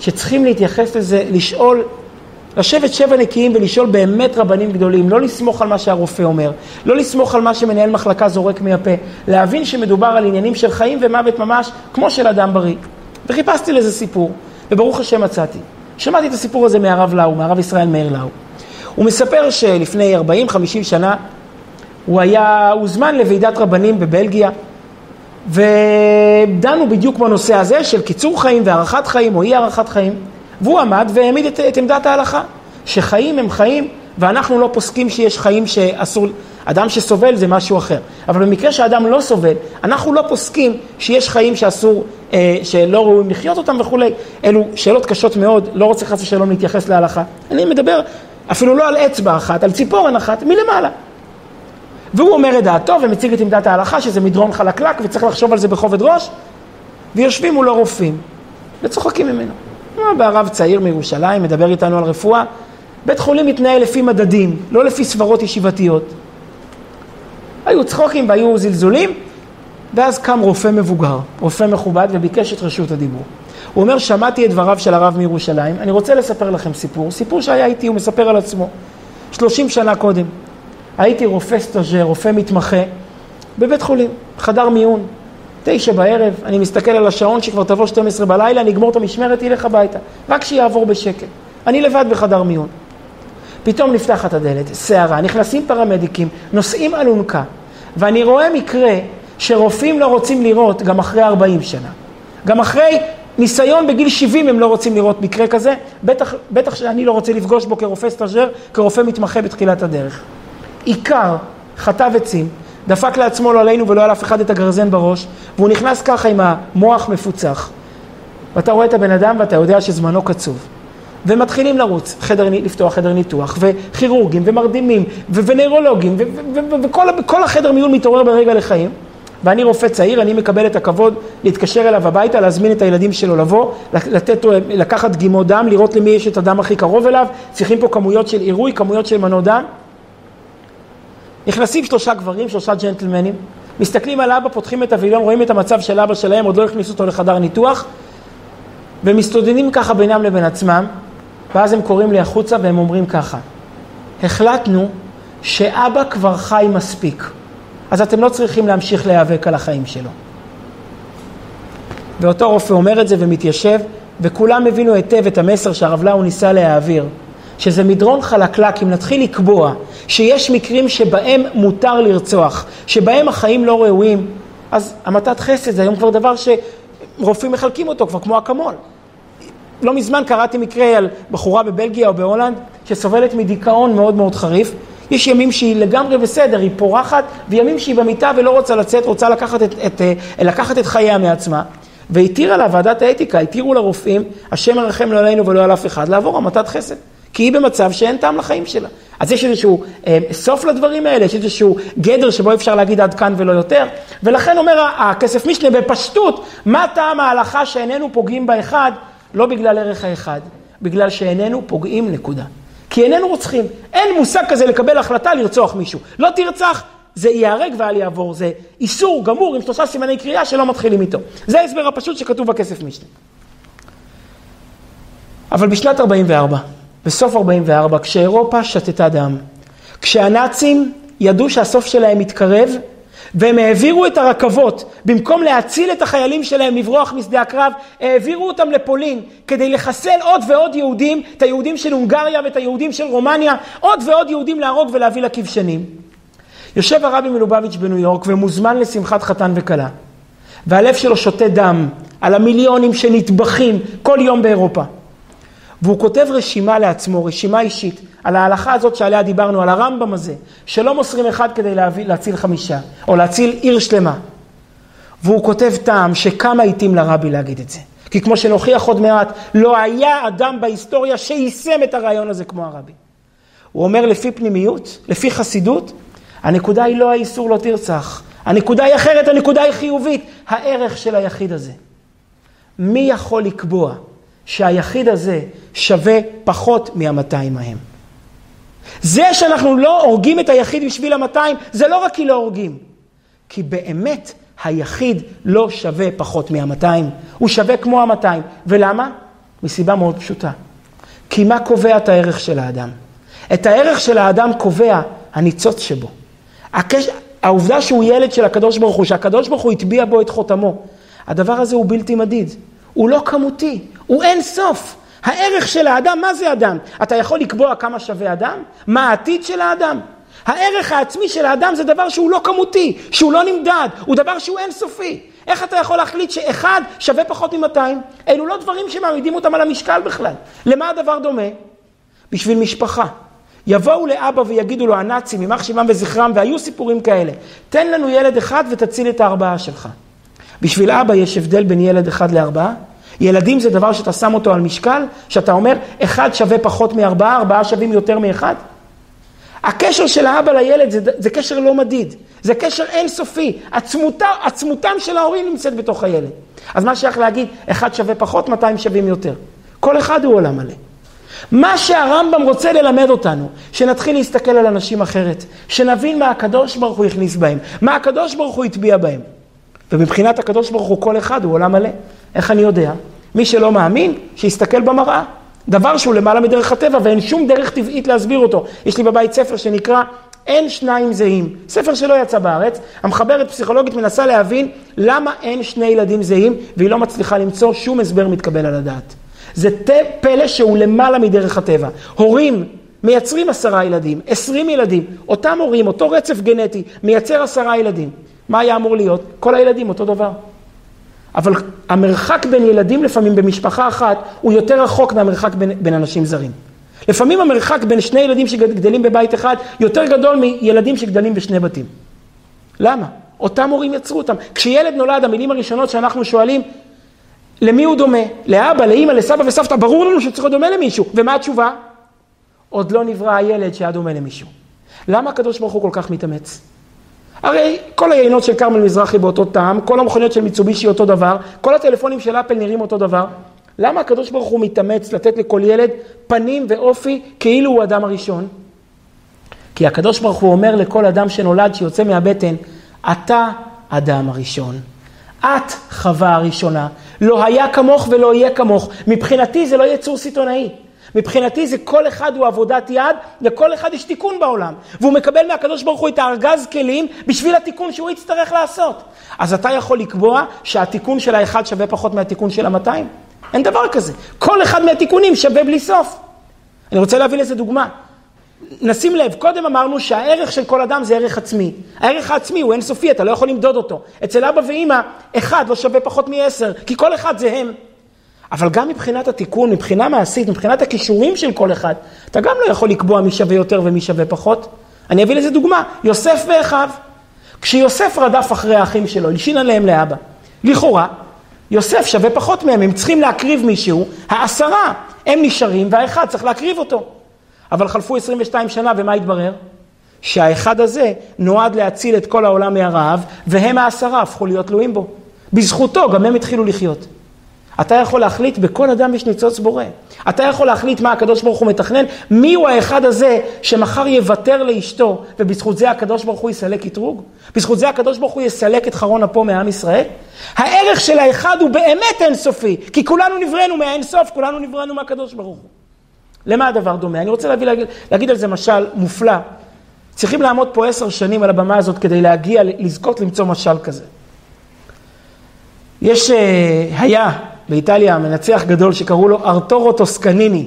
שצריכים להתייחס לזה, לשאול, לשבת שבע נקיים ולשאול באמת רבנים גדולים, לא לסמוך על מה שהרופא אומר, לא לסמוך על מה שמנהל מחלקה זורק מהפה, להבין שמדובר על עניינים של חיים ומוות ממש, כמו של אדם בריא. וחיפשתי לזה סיפור, וברוך השם מצאתי. שמעתי את הסיפור הזה מהרב לאו, מהרב ישראל מאיר לאו. הוא מספר שלפני 40-50 שנה הוא היה, הוזמן לוועידת רבנים בבלגיה, ודנו בדיוק בנושא הזה של קיצור חיים והארכת חיים או אי הארכת חיים, והוא עמד והעמיד את, את עמדת ההלכה, שחיים הם חיים ואנחנו לא פוסקים שיש חיים שאסור, אדם שסובל זה משהו אחר. אבל במקרה שאדם לא סובל, אנחנו לא פוסקים שיש חיים שאסור, אה, שלא ראויים לחיות אותם וכולי. אלו שאלות קשות מאוד, לא רוצה חס ושלום להתייחס להלכה. אני מדבר אפילו לא על אצבע אחת, על ציפורן אחת, מלמעלה. והוא אומר את דעתו ומציג את עמדת ההלכה, שזה מדרון חלקלק וצריך לחשוב על זה בכובד ראש, ויושבים מולו רופאים וצוחקים ממנו. בא הרב צעיר מירושלים, מדבר איתנו על רפואה, בית חולים מתנהל לפי מדדים, לא לפי סברות ישיבתיות. היו צחוקים והיו זלזולים, ואז קם רופא מבוגר, רופא מכובד, וביקש את רשות הדיבור. הוא אומר, שמעתי את דבריו של הרב מירושלים, אני רוצה לספר לכם סיפור, סיפור שהיה איתי, הוא מספר על עצמו. 30 שנה קודם, הייתי רופא סטאז'ר, רופא מתמחה, בבית חולים, חדר מיון, תשע בערב, אני מסתכל על השעון שכבר תבוא 12 בלילה, נגמור את המשמרת, ילך הביתה, רק שיעבור בשקט. אני לבד בחדר מיון. פתאום נפתחת הדלת, סערה, נכנסים פרמדיקים, נוסעים אלונקה, ואני רואה מקרה שרופאים לא רוצים לראות גם אחרי 40 שנה. גם אחרי ניסיון בגיל 70 הם לא רוצים לראות מקרה כזה, בטח, בטח שאני לא רוצה לפגוש בו כרופא סטאז'ר, כרופא מתמחה בתחילת הדרך. עיקר חטב עצים, דפק לעצמו לא עלינו ולא על אף אחד את הגרזן בראש, והוא נכנס ככה עם המוח מפוצח. ואתה רואה את הבן אדם ואתה יודע שזמנו קצוב. ומתחילים לרוץ, חדר, לפתוח חדר ניתוח, וכירורגים, ומרדימים, ונוירולוגים, וכל החדר מיון מתעורר ברגע לחיים. ואני רופא צעיר, אני מקבל את הכבוד להתקשר אליו הביתה, להזמין את הילדים שלו לבוא, לתת, לקחת דגימות דם, לראות למי יש את הדם הכי קרוב אליו, צריכים פה כמויות של עירוי, כמויות של מנות דם. נכנסים שלושה גברים, שלושה ג'נטלמנים, מסתכלים על אבא, פותחים את הווילון, רואים את המצב של אבא שלהם, עוד לא הכניסו אותו לחדר ניתוח, ומסתודדים ככה בינם לבין עצמם, ואז הם קוראים לי החוצה והם אומרים ככה, החלטנו שאבא כבר חי מספיק, אז אתם לא צריכים להמשיך להיאבק על החיים שלו. ואותו רופא אומר את זה ומתיישב, וכולם הבינו היטב את המסר שהרב לאו ניסה להעביר, שזה מדרון חלקלק, אם נתחיל לקבוע שיש מקרים שבהם מותר לרצוח, שבהם החיים לא ראויים, אז המתת חסד זה היום כבר דבר שרופאים מחלקים אותו, כבר כמו אקמול. לא מזמן קראתי מקרה על בחורה בבלגיה או בהולנד שסובלת מדיכאון מאוד מאוד חריף. יש ימים שהיא לגמרי בסדר, היא פורחת, וימים שהיא במיטה ולא רוצה לצאת, רוצה לקחת את, את, אה, לקחת את חייה מעצמה. והתירה לה ועדת האתיקה, התירו לרופאים, השם ירחם לא עלינו ולא על אף אחד, לעבור המתת חסד. כי היא במצב שאין טעם לחיים שלה. אז יש איזשהו אה, סוף לדברים האלה, יש איזשהו גדר שבו אפשר להגיד עד כאן ולא יותר. ולכן אומר הכסף משנה בפשטות, מה טעם ההלכה שאיננו פוגעים באחד, לא בגלל ערך האחד, בגלל שאיננו פוגעים, נקודה. כי איננו רוצחים. אין מושג כזה לקבל החלטה לרצוח מישהו. לא תרצח, זה ייהרג ואל יעבור. זה איסור גמור עם שלושה סימני קריאה שלא מתחילים איתו. זה ההסבר הפשוט שכתוב בכסף משנה. אבל בשנת 44, בסוף 44, כשאירופה שתתה דם, כשהנאצים ידעו שהסוף שלהם מתקרב, והם העבירו את הרכבות, במקום להציל את החיילים שלהם לברוח משדה הקרב, העבירו אותם לפולין כדי לחסל עוד ועוד יהודים, את היהודים של הונגריה ואת היהודים של רומניה, עוד ועוד יהודים להרוג ולהביא לכבשנים. יושב הרבי מלובביץ' בניו יורק ומוזמן לשמחת חתן וכלה, והלב שלו שותה דם על המיליונים שנטבחים כל יום באירופה. והוא כותב רשימה לעצמו, רשימה אישית, על ההלכה הזאת שעליה דיברנו, על הרמב"ם הזה, שלא מוסרים אחד כדי להביא, להציל חמישה, או להציל עיר שלמה. והוא כותב טעם שכמה התאים לרבי להגיד את זה. כי כמו שנוכיח עוד מעט, לא היה אדם בהיסטוריה שיישם את הרעיון הזה כמו הרבי. הוא אומר לפי פנימיות, לפי חסידות, הנקודה היא לא האיסור לא תרצח. הנקודה היא אחרת, הנקודה היא חיובית, הערך של היחיד הזה. מי יכול לקבוע שהיחיד הזה שווה פחות מהמאתיים ההם? זה שאנחנו לא הורגים את היחיד בשביל המאתיים, זה לא רק כי לא הורגים, כי באמת היחיד לא שווה פחות מהמאתיים, הוא שווה כמו המאתיים. ולמה? מסיבה מאוד פשוטה. כי מה קובע את הערך של האדם? את הערך של האדם קובע הניצוץ שבו. הקש... העובדה שהוא ילד של הקדוש ברוך הוא, שהקדוש ברוך הוא הטביע בו את חותמו, הדבר הזה הוא בלתי מדיד. הוא לא כמותי, הוא אין סוף. הערך של האדם, מה זה אדם? אתה יכול לקבוע כמה שווה אדם? מה העתיד של האדם? הערך העצמי של האדם זה דבר שהוא לא כמותי, שהוא לא נמדד, הוא דבר שהוא אינסופי. איך אתה יכול להחליט שאחד שווה פחות מ-200? אלו לא דברים שמעמידים אותם על המשקל בכלל. למה הדבר דומה? בשביל משפחה. יבואו לאבא ויגידו לו הנאצים, יימח שמם וזכרם, והיו סיפורים כאלה, תן לנו ילד אחד ותציל את הארבעה שלך. בשביל אבא יש הבדל בין ילד אחד לארבעה? ילדים זה דבר שאתה שם אותו על משקל, שאתה אומר, אחד שווה פחות מארבעה, ארבעה שווים יותר מאחד? הקשר של האבא לילד זה, זה קשר לא מדיד, זה קשר אינסופי, עצמותה, עצמותם של ההורים נמצאת בתוך הילד. אז מה שייך להגיד, אחד שווה פחות, 200 שווים יותר. כל אחד הוא עולם מלא. מה שהרמב"ם רוצה ללמד אותנו, שנתחיל להסתכל על אנשים אחרת, שנבין מה הקדוש ברוך הוא הכניס בהם, מה הקדוש ברוך הוא הטביע בהם. ומבחינת הקדוש ברוך הוא כל אחד הוא עולם מלא. איך אני יודע? מי שלא מאמין, שיסתכל במראה. דבר שהוא למעלה מדרך הטבע ואין שום דרך טבעית להסביר אותו. יש לי בבית ספר שנקרא אין שניים זהים. ספר שלא יצא בארץ, המחברת פסיכולוגית מנסה להבין למה אין שני ילדים זהים והיא לא מצליחה למצוא שום הסבר מתקבל על הדעת. זה פלא שהוא למעלה מדרך הטבע. הורים מייצרים עשרה ילדים, עשרים ילדים, אותם הורים, אותו רצף גנטי, מייצר עשרה ילדים. מה היה אמור להיות? כל הילדים אותו דבר. אבל המרחק בין ילדים לפעמים במשפחה אחת הוא יותר רחוק מהמרחק בין, בין אנשים זרים. לפעמים המרחק בין שני ילדים שגדלים בבית אחד יותר גדול מילדים שגדלים בשני בתים. למה? אותם הורים יצרו אותם. כשילד נולד, המילים הראשונות שאנחנו שואלים, למי הוא דומה? לאבא, לאימא, לסבא וסבתא, ברור לנו שהוא צריך להיות דומה למישהו. ומה התשובה? עוד לא נברא הילד שהיה דומה למישהו. למה הקדוש ברוך הוא כל כך מתאמץ? הרי כל היינות של כרמל מזרחי באותו טעם, כל המכוניות של מיצובישי אותו דבר, כל הטלפונים של אפל נראים אותו דבר. למה הקדוש ברוך הוא מתאמץ לתת לכל ילד פנים ואופי כאילו הוא אדם הראשון? כי הקדוש ברוך הוא אומר לכל אדם שנולד, שיוצא מהבטן, אתה אדם הראשון. את חווה הראשונה. לא היה כמוך ולא יהיה כמוך. מבחינתי זה לא יצור סיטונאי. מבחינתי זה כל אחד הוא עבודת יד, לכל אחד יש תיקון בעולם. והוא מקבל מהקדוש ברוך הוא את הארגז כלים בשביל התיקון שהוא יצטרך לעשות. אז אתה יכול לקבוע שהתיקון של האחד שווה פחות מהתיקון של המאתיים? אין דבר כזה. כל אחד מהתיקונים שווה בלי סוף. אני רוצה להביא לזה דוגמה. נשים לב, קודם אמרנו שהערך של כל אדם זה ערך עצמי. הערך העצמי הוא אינסופי, אתה לא יכול למדוד אותו. אצל אבא ואימא, אחד לא שווה פחות מעשר, כי כל אחד זה הם. אבל גם מבחינת התיקון, מבחינה מעשית, מבחינת הכישורים של כל אחד, אתה גם לא יכול לקבוע מי שווה יותר ומי שווה פחות. אני אביא לזה דוגמה, יוסף ואחיו. כשיוסף רדף אחרי האחים שלו, הלשין עליהם לאבא. לכאורה, יוסף שווה פחות מהם, הם צריכים להקריב מישהו, העשרה, הם נשארים והאחד צריך להקריב אותו. אבל חלפו 22 שנה ומה התברר? שהאחד הזה נועד להציל את כל העולם מהרעב, והם העשרה הפכו להיות תלויים בו. בזכותו גם הם התחילו לחיות. אתה יכול להחליט, בכל אדם יש ניצוץ בורא. אתה יכול להחליט מה הקדוש ברוך הוא מתכנן, מי הוא האחד הזה שמחר יוותר לאשתו, ובזכות זה הקדוש ברוך הוא יסלק אתרוג? בזכות זה הקדוש ברוך הוא יסלק את חרון אפו מעם ישראל? הערך של האחד הוא באמת אינסופי, כי כולנו נבראנו מהאינסוף, כולנו נבראנו מהקדוש ברוך הוא. למה הדבר דומה? אני רוצה להביא, להגיד, להגיד על זה משל מופלא, צריכים לעמוד פה עשר שנים על הבמה הזאת כדי להגיע, לזכות למצוא משל כזה. יש, אה, היה באיטליה מנצח גדול שקראו לו ארתורו טוסקניני.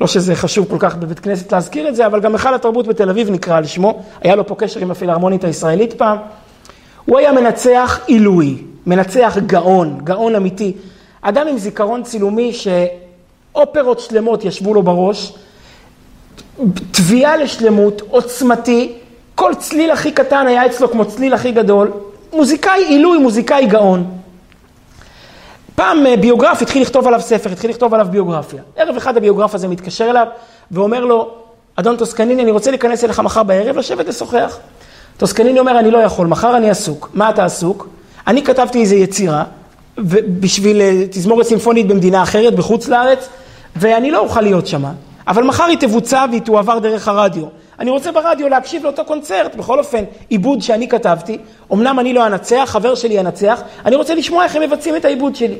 לא שזה חשוב כל כך בבית כנסת להזכיר את זה, אבל גם היכל התרבות בתל אביב נקרא על שמו. היה לו פה קשר עם הפילהרמונית הישראלית פעם. הוא היה מנצח עילוי, מנצח גאון, גאון אמיתי. אדם עם זיכרון צילומי שאופרות שלמות ישבו לו בראש, תביעה לשלמות, עוצמתי, כל צליל הכי קטן היה אצלו כמו צליל הכי גדול. מוזיקאי עילוי, מוזיקאי גאון. פעם אה, ביוגרף התחיל לכתוב עליו ספר, התחיל לכתוב עליו ביוגרפיה. ערב אחד הביוגרף הזה מתקשר אליו ואומר לו, אדון טוסקניני, אני רוצה להיכנס אליך מחר בערב, לשבת לשוחח. טוסקניני אומר, אני לא יכול, מחר אני עסוק. מה אתה עסוק? אני כתבתי איזו יצירה בשביל אה, תזמורת סימפונית במדינה אחרת, בחוץ לארץ, ואני לא אוכל להיות שמה. אבל מחר היא תבוצע והיא תועבר דרך הרדיו. אני רוצה ברדיו להקשיב לאותו קונצרט, בכל אופן, עיבוד שאני כתבתי, אמנם אני לא אנצח, חבר שלי ינצח, אני רוצה לשמוע איך הם מבצעים את העיבוד שלי.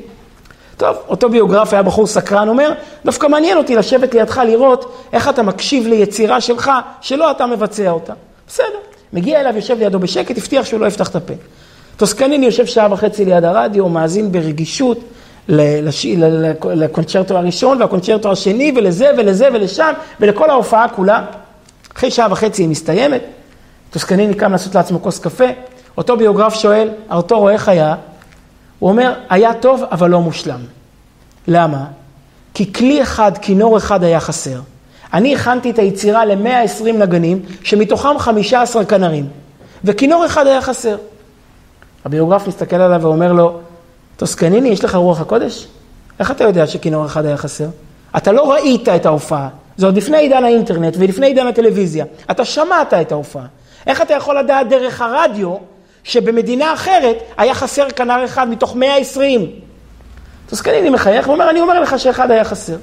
טוב, אותו ביוגרף היה בחור סקרן, אומר, דווקא מעניין אותי לשבת לידך לראות איך אתה מקשיב ליצירה שלך, שלא אתה מבצע אותה. בסדר. מגיע אליו, יושב לידו בשקט, הבטיח שהוא לא יפתח את הפה. טוסקניני יושב שעה וחצי ליד הרדיו, מאזין ברגישות לש... לקונצ'רטו הראשון והקונצ'רטו השני ולזה ולזה ולשם ולכל ההופעה כולה. אחרי שעה וחצי היא מסתיימת, טוסקניני קם לעשות לעצמו כוס קפה, אותו ביוגרף שואל, ארתורו איך היה? הוא אומר, היה טוב אבל לא מושלם. למה? כי כלי אחד, כינור אחד היה חסר. אני הכנתי את היצירה ל-120 נגנים, שמתוכם 15 כנרים, וכינור אחד היה חסר. הביוגרף מסתכל עליו ואומר לו, טוסקניני, יש לך רוח הקודש? איך אתה יודע שכינור אחד היה חסר? אתה לא ראית את ההופעה, זה עוד לפני עידן האינטרנט ולפני עידן הטלוויזיה. אתה שמעת את ההופעה. איך אתה יכול לדעת דרך הרדיו שבמדינה אחרת היה חסר כנר אחד מתוך 120? טוסקניני מחייך ואומר, אני אומר לך שאחד היה חסר.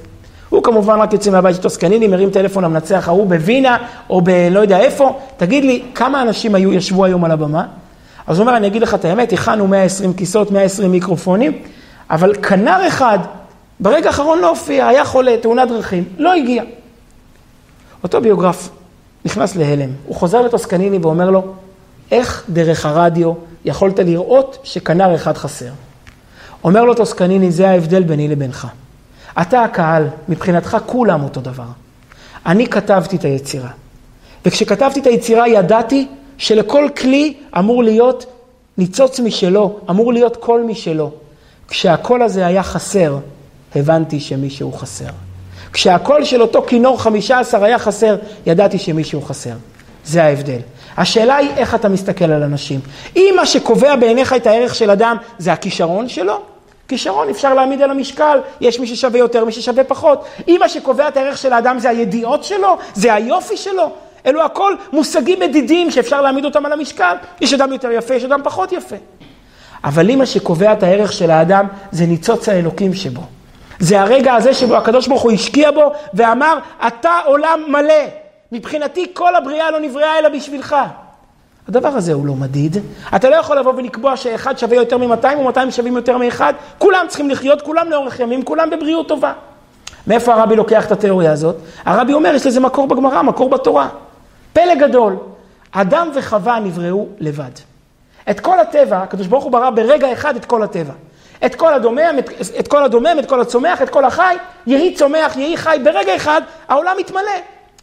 הוא כמובן רק יוצא מהבית של טוסקניני, מרים טלפון למנצח ההוא בווינה או בלא יודע איפה, תגיד לי, כמה אנשים היו, ישבו היום על הבמה? אז הוא אומר, אני אגיד לך את האמת, הכנו 120 כיסאות, 120 מיקרופונים, אבל כנר אחד, ברגע האחרון לא הופיע, היה חולה, תאונת דרכים, לא הגיע. אותו ביוגרף נכנס להלם, הוא חוזר לטוסקניני ואומר לו, איך דרך הרדיו יכולת לראות שכנר אחד חסר? אומר לו טוסקניני, זה ההבדל ביני לבינך. אתה הקהל, מבחינתך כולם אותו דבר. אני כתבתי את היצירה, וכשכתבתי את היצירה ידעתי שלכל כלי אמור להיות ניצוץ משלו, אמור להיות קול משלו. כשהקול הזה היה חסר, הבנתי שמישהו חסר. כשהקול של אותו כינור חמישה עשר היה חסר, ידעתי שמישהו חסר. זה ההבדל. השאלה היא איך אתה מסתכל על אנשים. אם מה שקובע בעיניך את הערך של אדם זה הכישרון שלו, כישרון אפשר להעמיד על המשקל, יש מי ששווה יותר, מי ששווה פחות. אם מה שקובע את הערך של האדם זה הידיעות שלו, זה היופי שלו, אלו הכל מושגים מדידים שאפשר להעמיד אותם על המשקל. יש אדם יותר יפה, יש אדם פחות יפה. אבל אם מה שקובע את הערך של האדם זה ניצוץ האלוקים שבו. זה הרגע הזה שבו הקדוש ברוך הוא השקיע בו ואמר, אתה עולם מלא. מבחינתי כל הבריאה לא נבראה אלא בשבילך. הדבר הזה הוא לא מדיד. אתה לא יכול לבוא ולקבוע שאחד שווה יותר מ-200 או 200 שווים יותר מאחד. כולם צריכים לחיות, כולם לאורך ימים, כולם בבריאות טובה. מאיפה הרבי לוקח את התיאוריה הזאת? הרבי אומר, יש לזה מקור בגמרא, מקור בתורה. פלא גדול, אדם וחווה נבראו לבד. את כל הטבע, הקדוש ברוך הוא ברא ברגע אחד את כל הטבע. את כל הדומם, את, את כל הדומם, את כל הצומח, את כל החי, יהי צומח, יהי חי, ברגע אחד העולם מתמלא.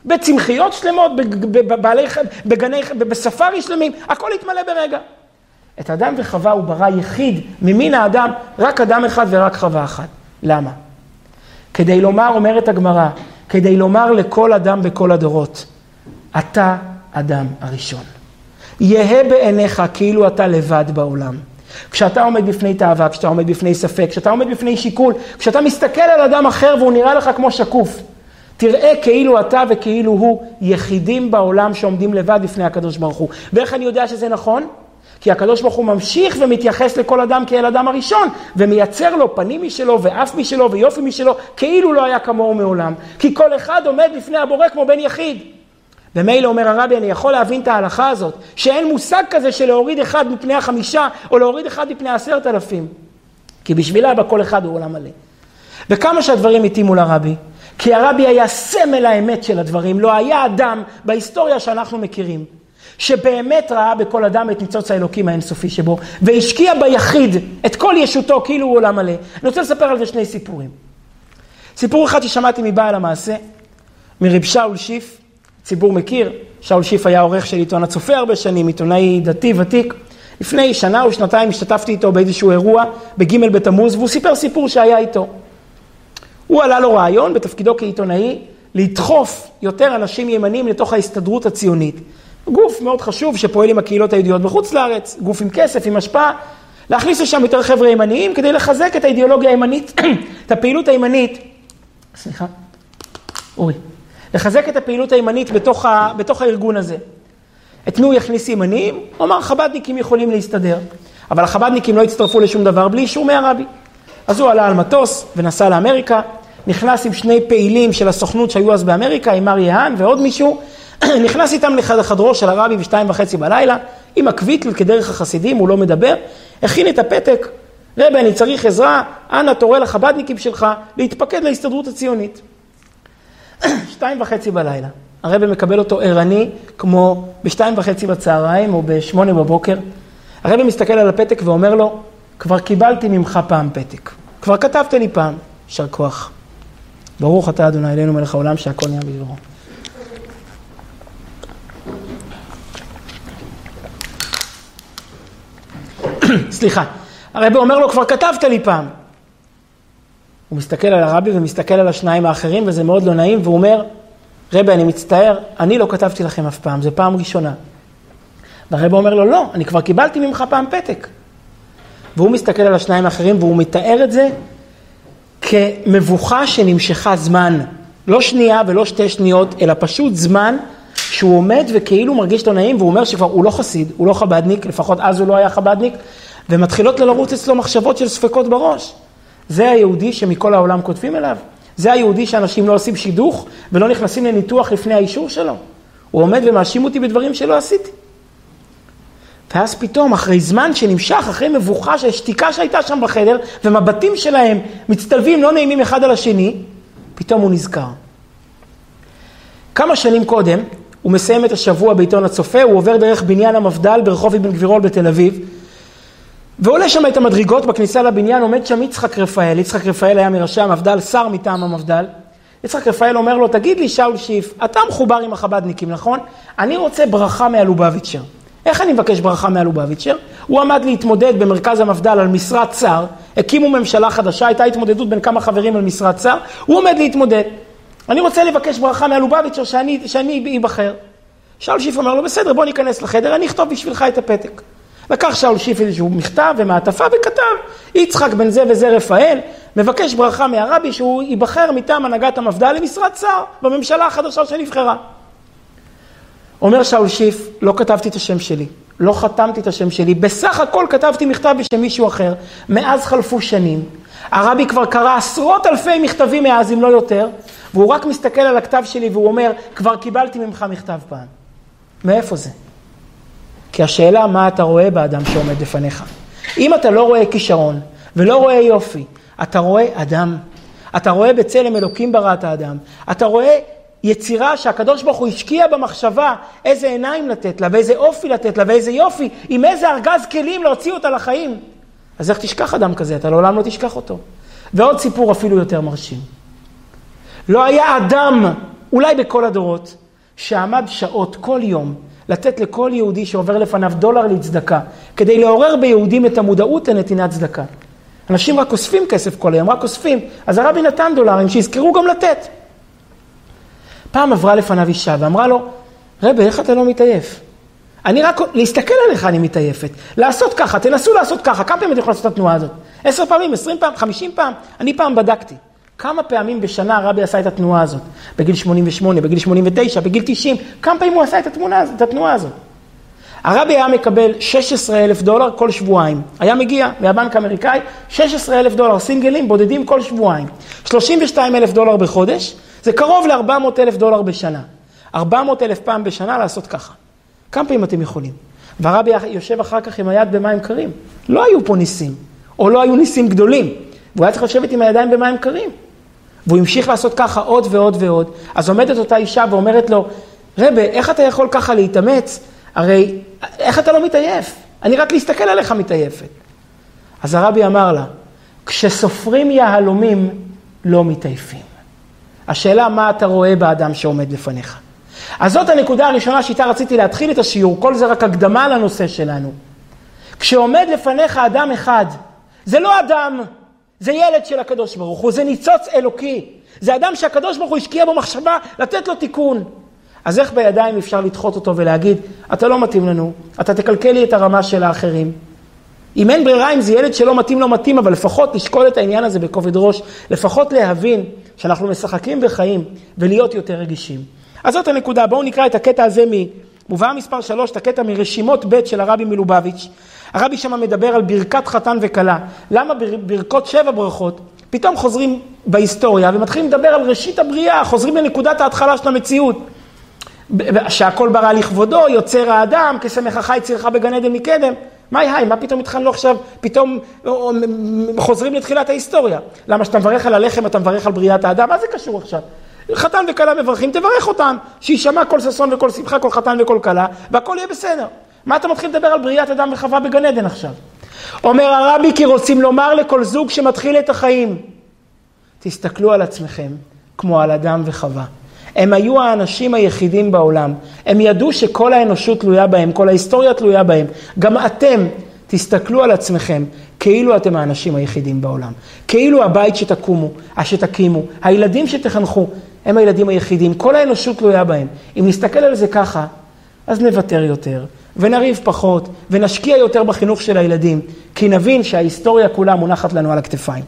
בצמחיות שלמות, בבעלי, בגני, בספארי שלמים, הכל יתמלא ברגע. את אדם וחווה הוא ברא יחיד ממין האדם, רק אדם אחד ורק חווה אחת. למה? כדי לומר, אומרת הגמרא, כדי לומר לכל אדם בכל הדורות, אתה אדם הראשון. יהא בעיניך כאילו אתה לבד בעולם. כשאתה עומד בפני תאווה, כשאתה עומד בפני ספק, כשאתה עומד בפני שיקול, כשאתה מסתכל על אדם אחר והוא נראה לך כמו שקוף, תראה כאילו אתה וכאילו הוא יחידים בעולם שעומדים לבד בפני הקדוש ברוך הוא. ואיך אני יודע שזה נכון? כי הקדוש ברוך הוא ממשיך ומתייחס לכל אדם כאל אדם הראשון, ומייצר לו פנים משלו ואף משלו ויופי משלו, כאילו לא היה כמוהו מעולם. כי כל אחד עומד בפני הבורא כמו בן יחיד. ומילא אומר הרבי, אני יכול להבין את ההלכה הזאת, שאין מושג כזה של להוריד אחד מפני החמישה, או להוריד אחד מפני עשרת אלפים. כי בשבילה בכל אחד הוא עולם מלא. וכמה שהדברים התאימו לרבי, כי הרבי היה סמל האמת של הדברים, לא היה אדם בהיסטוריה שאנחנו מכירים, שבאמת ראה בכל אדם את ניצוץ האלוקים האינסופי שבו, והשקיע ביחיד את כל ישותו כאילו הוא עולם מלא. אני רוצה לספר על זה שני סיפורים. סיפור אחד ששמעתי מבעל המעשה, מרב שאול שיף, ציבור מכיר, שאול שיף היה עורך של עיתון הצופה הרבה שנים, עיתונאי דתי ותיק. לפני שנה או שנתיים השתתפתי איתו באיזשהו אירוע בג' בתמוז, והוא סיפר סיפור שהיה איתו. הוא עלה לו רעיון בתפקידו כעיתונאי לדחוף יותר אנשים ימנים לתוך ההסתדרות הציונית. גוף מאוד חשוב שפועל עם הקהילות היהודיות בחוץ לארץ, גוף עם כסף, עם השפעה, להכניס לשם יותר חבר'ה ימניים כדי לחזק את האידיאולוגיה הימנית, את הפעילות הימנית, סליחה, אורי, לחזק את הפעילות הימנית בתוך, ה, בתוך הארגון הזה. את מי הוא יכניס ימניים? הוא אמר, חב"דניקים יכולים להסתדר, אבל החב"דניקים לא הצטרפו לשום דבר בלי אישור מהרבי. אז הוא עלה על מטוס ונסע לאמריקה, נכנס עם שני פעילים של הסוכנות שהיו אז באמריקה, עם אריה האן ועוד מישהו, נכנס איתם לחדרו של הרבי בשתיים וחצי בלילה, עם הקוויטל כדרך החסידים, הוא לא מדבר, הכין את הפתק, רבי, אני צריך עזרה, אנא תורה לחב"דניקים שלך להתפקד להסתדרות הציונית. שתיים וחצי בלילה. הרבי מקבל אותו ערני, כמו בשתיים וחצי בצהריים או בשמונה בבוקר. הרבי מסתכל על הפתק ואומר לו, כבר קיבלתי ממך פעם פתק. כבר כתבת לי פעם, יישר כוח. ברוך אתה אדוני אלינו מלך העולם שהכל נהיה בדברו. סליחה, הרבי אומר לו, כבר כתבת לי פעם. הוא מסתכל על הרבי ומסתכל על השניים האחרים, וזה מאוד לא נעים, והוא אומר, רבי, אני מצטער, אני לא כתבתי לכם אף פעם, זו פעם ראשונה. והרבי אומר לו, לא, אני כבר קיבלתי ממך פעם פתק. והוא מסתכל על השניים האחרים והוא מתאר את זה כמבוכה שנמשכה זמן. לא שנייה ולא שתי שניות, אלא פשוט זמן שהוא עומד וכאילו מרגיש לא נעים, והוא אומר שכבר הוא לא חסיד, הוא לא חבדניק, לפחות אז הוא לא היה חבדניק, ומתחילות לרוץ אצלו מחשבות של ספקות בראש. זה היהודי שמכל העולם כותבים אליו. זה היהודי שאנשים לא עושים שידוך ולא נכנסים לניתוח לפני האישור שלו. הוא עומד ומאשים אותי בדברים שלא עשיתי. ואז פתאום, אחרי זמן שנמשך, אחרי מבוכה של שתיקה שהייתה שם בחדר, ומבטים שלהם מצטלבים לא נעימים אחד על השני, פתאום הוא נזכר. כמה שנים קודם, הוא מסיים את השבוע בעיתון הצופה, הוא עובר דרך בניין המפד"ל ברחוב אבן גבירול בתל אביב, ועולה שם את המדרגות בכניסה לבניין, עומד שם יצחק רפאל, יצחק רפאל היה מראשי המפד"ל, שר מטעם המפד"ל. יצחק רפאל אומר לו, תגיד לי, שאול שיף, אתה מחובר עם החב"דניקים, נכון? אני רוצה ברכה מהלובביצ'ר. איך אני מבקש ברכה מהלובביצ'ר? הוא עמד להתמודד במרכז המפד"ל על משרת שר, הקימו ממשלה חדשה, הייתה התמודדות בין כמה חברים על משרת שר, הוא עומד להתמודד. אני רוצה לבקש ברכה מהלובביצ'ר שאני, אבחר. שאול שיף אומר לו, בסדר, בוא ניכנס לחדר, אני אכתוב בשבילך את הפתק. לקח שאול שיף איזשהו מכתב ומעטפה וכתב, יצחק בן זה וזה רפאל, מבקש ברכה מהרבי שהוא ייבחר מטעם הנהגת המפד"ל למשרת שר בממשלה החדשה שנבחרה. אומר שאול שיף, לא כתבתי את השם שלי, לא חתמתי את השם שלי, בסך הכל כתבתי מכתב בשם מישהו אחר. מאז חלפו שנים. הרבי כבר קרא עשרות אלפי מכתבים מאז, אם לא יותר, והוא רק מסתכל על הכתב שלי והוא אומר, כבר קיבלתי ממך מכתב פעם. מאיפה זה? כי השאלה מה אתה רואה באדם שעומד לפניך. אם אתה לא רואה כישרון ולא רואה יופי, אתה רואה אדם. אתה רואה בצלם אלוקים בראת האדם. אתה רואה יצירה שהקדוש ברוך הוא השקיע במחשבה איזה עיניים לתת לה, ואיזה אופי לתת לה, ואיזה יופי, עם איזה ארגז כלים להוציא אותה לחיים. אז איך תשכח אדם כזה? אתה לעולם לא תשכח אותו. ועוד סיפור אפילו יותר מרשים. לא היה אדם, אולי בכל הדורות, שעמד שעות כל יום לתת לכל יהודי שעובר לפניו דולר לצדקה, כדי לעורר ביהודים את המודעות לנתינת צדקה. אנשים רק אוספים כסף כל היום, רק אוספים. אז הרבי נתן דולרים, שיזכרו גם לתת. פעם עברה לפניו אישה ואמרה לו, רבי, איך אתה לא מתעייף? אני רק, להסתכל עליך אני מתעייפת. לעשות ככה, תנסו לעשות ככה. כמה פעמים אתם יכולים לעשות את התנועה הזאת? עשר פעמים, עשרים פעם, חמישים פעם? אני פעם בדקתי. כמה פעמים בשנה הרבי עשה את התנועה הזאת? בגיל 88, בגיל 89, בגיל 90, כמה פעמים הוא עשה את, התמונה, את התנועה הזאת? הרבי היה מקבל 16 אלף דולר כל שבועיים. היה מגיע מהבנק האמריקאי 16 אלף דולר סינגלים בודדים כל שבועיים. 32 אלף דולר בחודש, זה קרוב ל-400 אלף דולר בשנה. 400 אלף פעם בשנה לעשות ככה. כמה פעמים אתם יכולים? והרבי יושב אחר כך עם היד במים קרים. לא היו פה ניסים, או לא היו ניסים גדולים. והוא היה צריך לשבת עם הידיים במים קרים. והוא המשיך לעשות ככה עוד ועוד ועוד. אז עומדת אותה אישה ואומרת לו, רבה, איך אתה יכול ככה להתאמץ? הרי איך אתה לא מתעייף? אני רק להסתכל עליך מתעייפת. אז הרבי אמר לה, כשסופרים יהלומים לא מתעייפים. השאלה מה אתה רואה באדם שעומד לפניך. אז זאת הנקודה הראשונה שאיתה רציתי להתחיל את השיעור, כל זה רק הקדמה לנושא שלנו. כשעומד לפניך אדם אחד, זה לא אדם, זה ילד של הקדוש ברוך הוא, זה ניצוץ אלוקי. זה אדם שהקדוש ברוך הוא השקיע בו מחשבה לתת לו תיקון. אז איך בידיים אפשר לדחות אותו ולהגיד, אתה לא מתאים לנו, אתה תקלקל לי את הרמה של האחרים. אם אין ברירה, אם זה ילד שלא מתאים, לא מתאים, אבל לפחות לשקול את העניין הזה בכובד ראש, לפחות להבין שאנחנו משחקים וחיים ולהיות יותר רגישים. אז זאת הנקודה, בואו נקרא את הקטע הזה ממובאה מספר 3, את הקטע מרשימות ב' של הרבי מלובביץ'. הרבי שם מדבר על ברכת חתן וכלה. למה ברכות שבע ברכות? פתאום חוזרים בהיסטוריה ומתחילים לדבר על ראשית הבריאה, חוזרים לנקודת ההתחלה של המציאות. שהכל ברא לכבודו, יוצר האדם, כשמחך יצירך בגן עדן מקדם. מה היי, מה פתאום התחלנו עכשיו, פתאום חוזרים לתחילת ההיסטוריה? למה כשאתה מברך על הלחם אתה מברך על בריאת האדם? מה זה קשור עכשיו? חתן וכלה מברכים, תברך אותם, שיישמע כל ששון וכל שמחה, כל חתן וכל כלה, והכל יהיה בסדר. מה אתה מתחיל לדבר על בריאת אדם וחווה בגן עדן עכשיו? אומר הרבי כי רוצים לומר לכל זוג שמתחיל את החיים, תסתכלו על עצמכם כמו על אדם וחווה. הם היו האנשים היחידים בעולם. הם ידעו שכל האנושות תלויה בהם, כל ההיסטוריה תלויה בהם. גם אתם, תסתכלו על עצמכם כאילו אתם האנשים היחידים בעולם. כאילו הבית שתקומו, שתקימו, הילדים שתחנכו, הם הילדים היחידים. כל האנושות תלויה בהם. אם נסתכל על זה ככה, אז נוותר יותר, ונריב פחות, ונשקיע יותר בחינוך של הילדים, כי נבין שההיסטוריה כולה מונחת לנו על הכתפיים.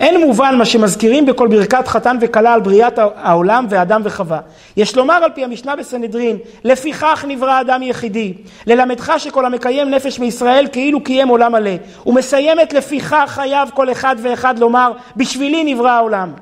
אין מובן מה שמזכירים בכל ברכת חתן וכלה על בריאת העולם ואדם וחווה. יש לומר על פי המשנה בסנהדרין, לפיכך נברא אדם יחידי. ללמדך שכל המקיים נפש מישראל כאילו קיים עולם מלא. ומסיימת לפיכך חייב כל אחד ואחד לומר, בשבילי נברא העולם.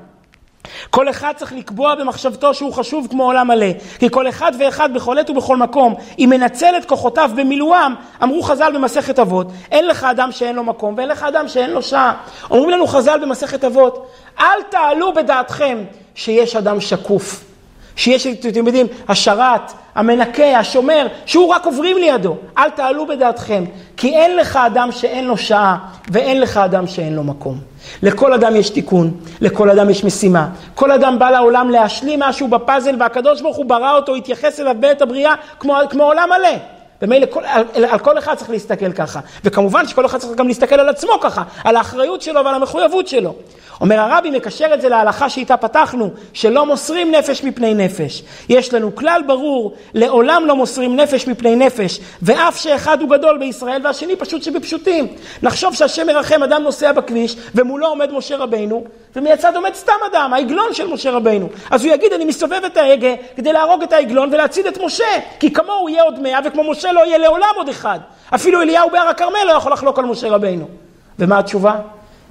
כל אחד צריך לקבוע במחשבתו שהוא חשוב כמו עולם מלא. כי כל אחד ואחד בכל עת ובכל מקום, אם מנצל את כוחותיו במילואם, אמרו חז"ל במסכת אבות, אין לך אדם שאין לו מקום ואין לך אדם שאין לו שעה. אומרים לנו חז"ל במסכת אבות, אל תעלו בדעתכם שיש אדם שקוף. שיש, אתם יודעים, השרת, המנקה, השומר, שהוא רק עוברים לידו. אל תעלו בדעתכם, כי אין לך אדם שאין לו שעה, ואין לך אדם שאין לו מקום. לכל אדם יש תיקון, לכל אדם יש משימה. כל אדם בא לעולם להשלים משהו בפאזל, והקדוש ברוך הוא ברא אותו, התייחס אליו בעת הבריאה כמו, כמו עולם מלא. ומילא על, על כל אחד צריך להסתכל ככה. וכמובן שכל אחד צריך גם להסתכל על עצמו ככה, על האחריות שלו ועל המחויבות שלו. אומר הרבי, מקשר את זה להלכה שאיתה פתחנו, שלא מוסרים נפש מפני נפש. יש לנו כלל ברור, לעולם לא מוסרים נפש מפני נפש, ואף שאחד הוא גדול בישראל והשני פשוט שבפשוטים. נחשוב שהשם מרחם, אדם נוסע בכביש, ומולו עומד משה רבינו, ומיצד עומד סתם אדם, העגלון של משה רבינו. אז הוא יגיד, אני מסתובב את ההגה כדי להרוג את העגלון ולהציל את משה, כי כמוהו יהיה עוד מאה, וכמו משה לא יהיה לעולם עוד אחד. אפילו אליהו בהר הכרמל לא יכול לחלוק על משה רבינו. ומה התשובה?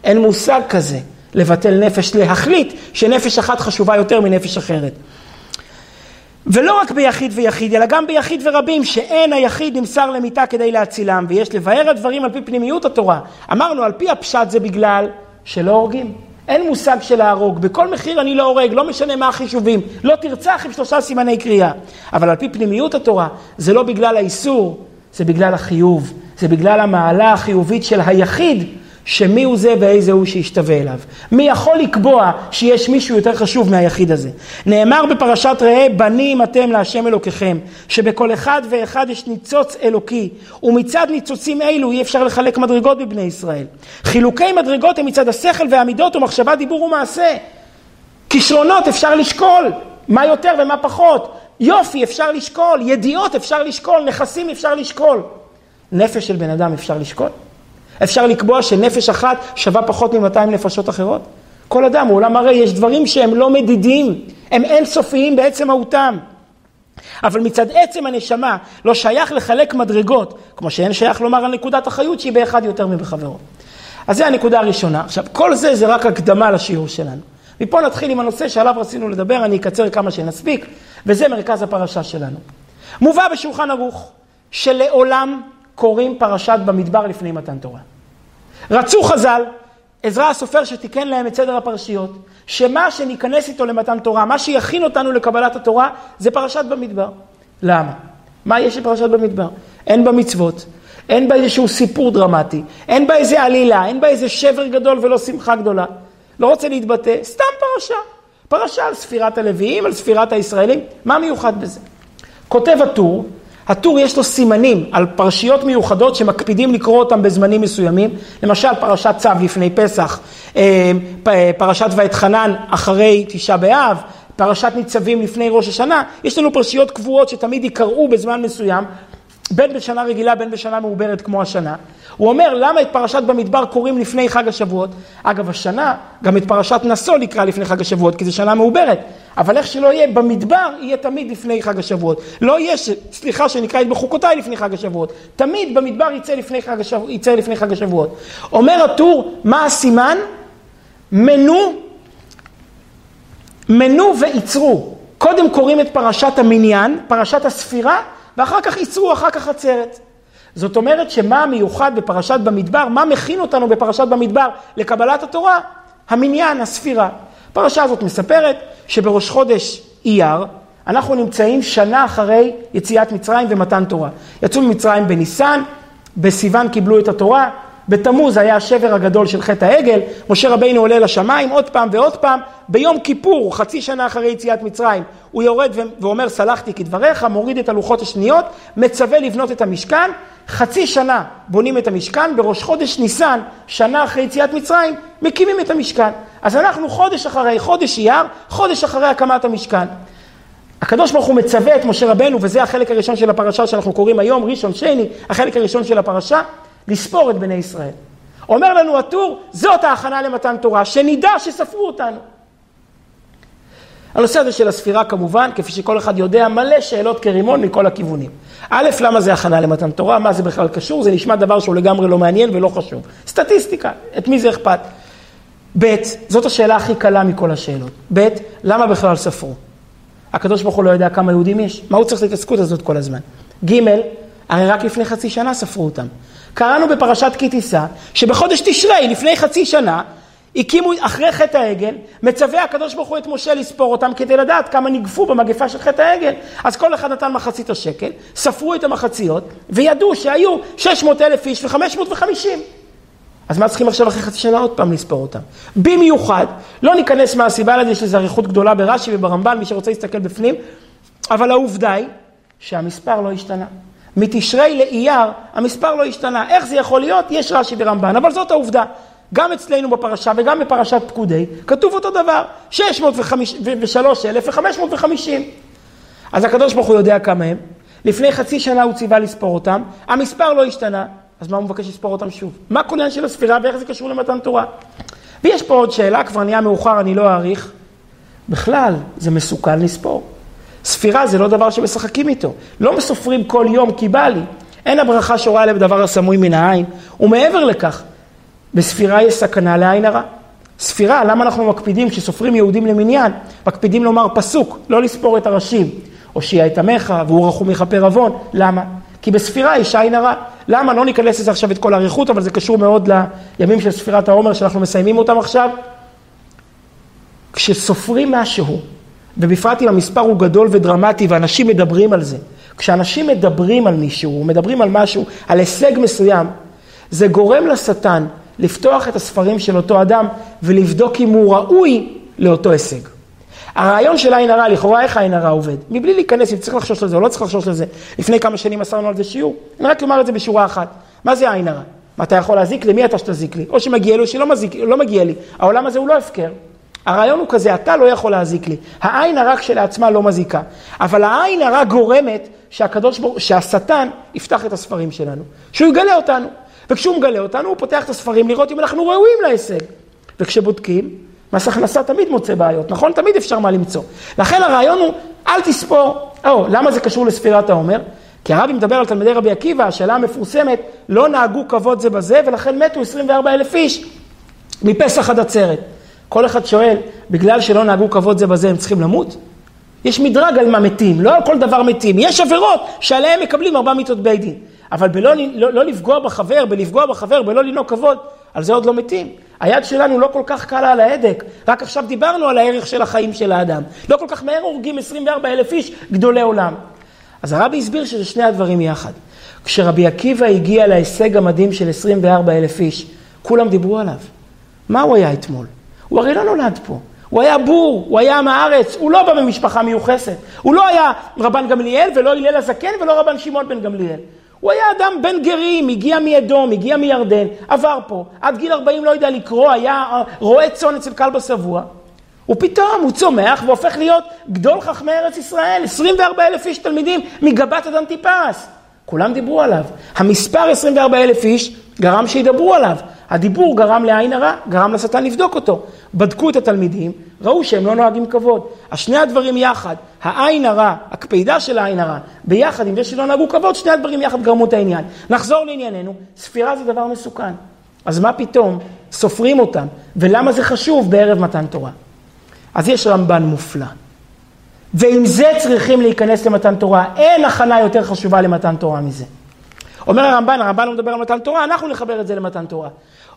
אין מושג כזה. לבטל נפש, להחליט שנפש אחת חשובה יותר מנפש אחרת. ולא רק ביחיד ויחיד, אלא גם ביחיד ורבים, שאין היחיד נמסר למיתה כדי להצילם, ויש לבאר הדברים על פי פנימיות התורה. אמרנו, על פי הפשט זה בגלל שלא הורגים. אין מושג של להרוג, בכל מחיר אני לא הורג, לא משנה מה החישובים, לא תרצח עם שלושה סימני קריאה. אבל על פי פנימיות התורה, זה לא בגלל האיסור, זה בגלל החיוב, זה בגלל המעלה החיובית של היחיד שמי הוא זה ואיזה הוא שישתווה אליו. מי יכול לקבוע שיש מישהו יותר חשוב מהיחיד הזה? נאמר בפרשת ראה, בנים אתם להשם אלוקיכם, שבכל אחד ואחד יש ניצוץ אלוקי, ומצד ניצוצים אלו אי אפשר לחלק מדרגות בבני ישראל. חילוקי מדרגות הם מצד השכל והמידות ומחשבה, דיבור ומעשה. כישרונות אפשר לשקול, מה יותר ומה פחות. יופי אפשר לשקול, ידיעות אפשר לשקול, נכסים אפשר לשקול. נפש של בן אדם אפשר לשקול? אפשר לקבוע שנפש אחת שווה פחות מ-200 נפשות אחרות? כל אדם הוא עולם הרי יש דברים שהם לא מדידים, הם אינסופיים בעצם מהותם. אבל מצד עצם הנשמה לא שייך לחלק מדרגות, כמו שאין שייך לומר על נקודת החיות שהיא באחד יותר מבחברו. אז זו הנקודה הראשונה. עכשיו, כל זה זה רק הקדמה לשיעור שלנו. מפה נתחיל עם הנושא שעליו רצינו לדבר, אני אקצר כמה שנספיק, וזה מרכז הפרשה שלנו. מובא בשולחן ערוך, שלעולם קוראים פרשת במדבר לפני מתן תורה. רצו חז"ל עזרא הסופר שתיקן להם את סדר הפרשיות, שמה שניכנס איתו למתן תורה, מה שיכין אותנו לקבלת התורה, זה פרשת במדבר. למה? מה יש בפרשת במדבר? אין בה מצוות, אין בה איזשהו סיפור דרמטי, אין בה איזה עלילה, אין בה איזה שבר גדול ולא שמחה גדולה. לא רוצה להתבטא, סתם פרשה. פרשה על ספירת הלוויים, על ספירת הישראלים, מה מיוחד בזה? כותב הטור, הטור יש לו סימנים על פרשיות מיוחדות שמקפידים לקרוא אותם בזמנים מסוימים, למשל פרשת צו לפני פסח, אה, פרשת ואתחנן אחרי תשעה באב, פרשת ניצבים לפני ראש השנה, יש לנו פרשיות קבועות שתמיד יקראו בזמן מסוים, בין בשנה רגילה, בין בשנה מעוברת כמו השנה. הוא אומר, למה את פרשת במדבר קוראים לפני חג השבועות? אגב, השנה, גם את פרשת נשוא נקרא לפני חג השבועות, כי זו שנה מעוברת. אבל איך שלא יהיה, במדבר יהיה תמיד לפני חג השבועות. לא יהיה, סליחה, שנקרא את בחוקותיי לפני חג השבועות. תמיד במדבר יצא לפני חג, השבוע, יצא לפני חג השבועות. אומר הטור, מה הסימן? מנו, מנו ויצרו. קודם קוראים את פרשת המניין, פרשת הספירה, ואחר כך ייצרו אחר כך עצרת. זאת אומרת שמה המיוחד בפרשת במדבר, מה מכין אותנו בפרשת במדבר לקבלת התורה? המניין, הספירה. הפרשה הזאת מספרת שבראש חודש אייר, אנחנו נמצאים שנה אחרי יציאת מצרים ומתן תורה. יצאו ממצרים בניסן, בסיוון קיבלו את התורה, בתמוז היה השבר הגדול של חטא העגל, משה רבינו עולה לשמיים עוד פעם ועוד פעם, ביום כיפור, חצי שנה אחרי יציאת מצרים, הוא יורד ואומר סלחתי כדבריך, מוריד את הלוחות השניות, מצווה לבנות את המשכן, חצי שנה בונים את המשכן, בראש חודש ניסן, שנה אחרי יציאת מצרים, מקימים את המשכן. אז אנחנו חודש אחרי, חודש אייר, חודש אחרי הקמת המשכן. הקדוש ברוך הוא מצווה את משה רבנו, וזה החלק הראשון של הפרשה שאנחנו קוראים היום, ראשון שני, החלק הראשון של הפרשה, לספור את בני ישראל. אומר לנו הטור, זאת ההכנה למתן תורה, שנדע שספרו אותנו. הנושא הזה של הספירה כמובן, כפי שכל אחד יודע, מלא שאלות כרימון מכל הכיוונים. א', למה זה הכנה למתן תורה? מה זה בכלל קשור? זה נשמע דבר שהוא לגמרי לא מעניין ולא חשוב. סטטיסטיקה, את מי זה אכפת? ב', זאת השאלה הכי קלה מכל השאלות. ב', למה בכלל ספרו? הקדוש ברוך הוא לא יודע כמה יהודים יש, מה הוא צריך את ההתעסקות הזאת כל הזמן? ג', הרי רק לפני חצי שנה ספרו אותם. קראנו בפרשת כי תישא, שבחודש תשרי, לפני חצי שנה, הקימו אחרי חטא העגל, מצווה הקדוש ברוך הוא את משה לספור אותם כדי לדעת כמה ניגפו במגפה של חטא העגל. אז כל אחד נתן מחצית השקל, ספרו את המחציות, וידעו שהיו 600 אלף איש ו-550. אז מה צריכים עכשיו אחרי חצי שנה עוד פעם לספור אותם? במיוחד, לא ניכנס מהסיבה לזה, יש לזה אריכות גדולה ברש"י וברמב"ן, מי שרוצה להסתכל בפנים, אבל העובדה היא שהמספר לא השתנה. מתשרי לאייר, המספר לא השתנה. איך זה יכול להיות? יש רש"י ורמב"ן, אבל זאת העובדה. גם אצלנו בפרשה וגם בפרשת פקודי, כתוב אותו דבר, 603,550. אז הקדוש ברוך הוא יודע כמה הם. לפני חצי שנה הוא ציווה לספור אותם, המספר לא השתנה, אז מה הוא מבקש לספור אותם שוב? מה כל העניין של הספירה ואיך זה קשור למתן תורה? ויש פה עוד שאלה, כבר נהיה מאוחר, אני לא אאריך. בכלל, זה מסוכן לספור. ספירה זה לא דבר שמשחקים איתו. לא מסופרים כל יום כי בא לי. אין הברכה שורה עליהם דבר הסמוי מן העין. ומעבר לכך, בספירה יש סכנה לעין הרע. ספירה, למה אנחנו מקפידים כשסופרים יהודים למניין? מקפידים לומר פסוק, לא לספור את הראשים. הושיע את עמך, והוא רחום יכפר עוון. למה? כי בספירה יש עין הרע. למה? לא ניכנס לזה עכשיו את כל האריכות, אבל זה קשור מאוד לימים של ספירת העומר שאנחנו מסיימים אותם עכשיו. כשסופרים משהו, ובפרט אם המספר הוא גדול ודרמטי ואנשים מדברים על זה, כשאנשים מדברים על מישהו, מדברים על משהו, על הישג מסוים, זה גורם לשטן לפתוח את הספרים של אותו אדם ולבדוק אם הוא ראוי לאותו הישג. הרעיון של עין הרע, לכאורה איך עין הרע עובד? מבלי להיכנס אם צריך לחשוש לזה או לא צריך לחשוש לזה. לפני כמה שנים מסרנו על זה שיעור. אני רק אומר את זה בשורה אחת. מה זה עין הרע? אתה יכול להזיק לי? מי אתה שתזיק לי? או שמגיע לי או שלא מזיק, לא מגיע לי. העולם הזה הוא לא הפקר. הרעיון הוא כזה, אתה לא יכול להזיק לי. העין הרע כשלעצמה לא מזיקה. אבל העין הרע גורמת שהקדוש ברוך, שהשטן יפתח את הספרים שלנו. שהוא יגלה אותנו. וכשהוא מגלה אותנו, הוא פותח את הספרים לראות אם אנחנו ראויים להישג. וכשבודקים, מס הכנסה תמיד מוצא בעיות, נכון? תמיד אפשר מה למצוא. לכן הרעיון הוא, אל תספור. או, למה זה קשור לספירת העומר? כי הרבי מדבר על תלמידי רבי עקיבא, השאלה המפורסמת, לא נהגו כבוד זה בזה, ולכן מתו 24 אלף איש מפסח עד עצרת. כל אחד שואל, בגלל שלא נהגו כבוד זה בזה, הם צריכים למות? יש מדרג על מה מתים, לא על כל דבר מתים. יש עבירות שעליהן מקבלים ארבע מיתות בית דין. אבל בלא לא, לא לפגוע בחבר, בלפגוע בחבר, בלא לנהוג כבוד, על זה עוד לא מתים. היד שלנו לא כל כך קלה על ההדק, רק עכשיו דיברנו על הערך של החיים של האדם. לא כל כך מהר הורגים 24 אלף איש גדולי עולם. אז הרבי הסביר שזה שני הדברים יחד. כשרבי עקיבא הגיע להישג המדהים של 24 אלף איש, כולם דיברו עליו. מה הוא היה אתמול? הוא הרי לא נולד פה. הוא היה בור, הוא היה עם הארץ, הוא לא בא ממשפחה מיוחסת. הוא לא היה רבן גמליאל ולא הלל הזקן ולא רבן שמעון בן גמליאל. הוא היה אדם בן גרים, הגיע מאדום, הגיע מירדן, עבר פה, עד גיל 40 לא יודע לקרוא, היה אה, רועה צאן אצל כלבא שבוע. ופתאום הוא צומח והופך להיות גדול חכמי ארץ ישראל, 24 אלף איש תלמידים מגבת עד אנטיפס. כולם דיברו עליו. המספר 24 אלף איש גרם שידברו עליו. הדיבור גרם לעין הרע, גרם לשטן לבדוק אותו. בדקו את התלמידים, ראו שהם לא נוהגים כבוד. אז שני הדברים יחד, העין הרע, הקפידה של העין הרע, ביחד עם זה שלא נהגו כבוד, שני הדברים יחד גרמו את העניין. נחזור לענייננו, ספירה זה דבר מסוכן. אז מה פתאום סופרים אותם, ולמה זה חשוב בערב מתן תורה? אז יש רמב"ן מופלא. ועם זה צריכים להיכנס למתן תורה. אין הכנה יותר חשובה למתן תורה מזה. אומר הרמב"ן, הרמב"ן לא מדבר על מתן תורה, אנחנו נחבר את זה למתן תורה.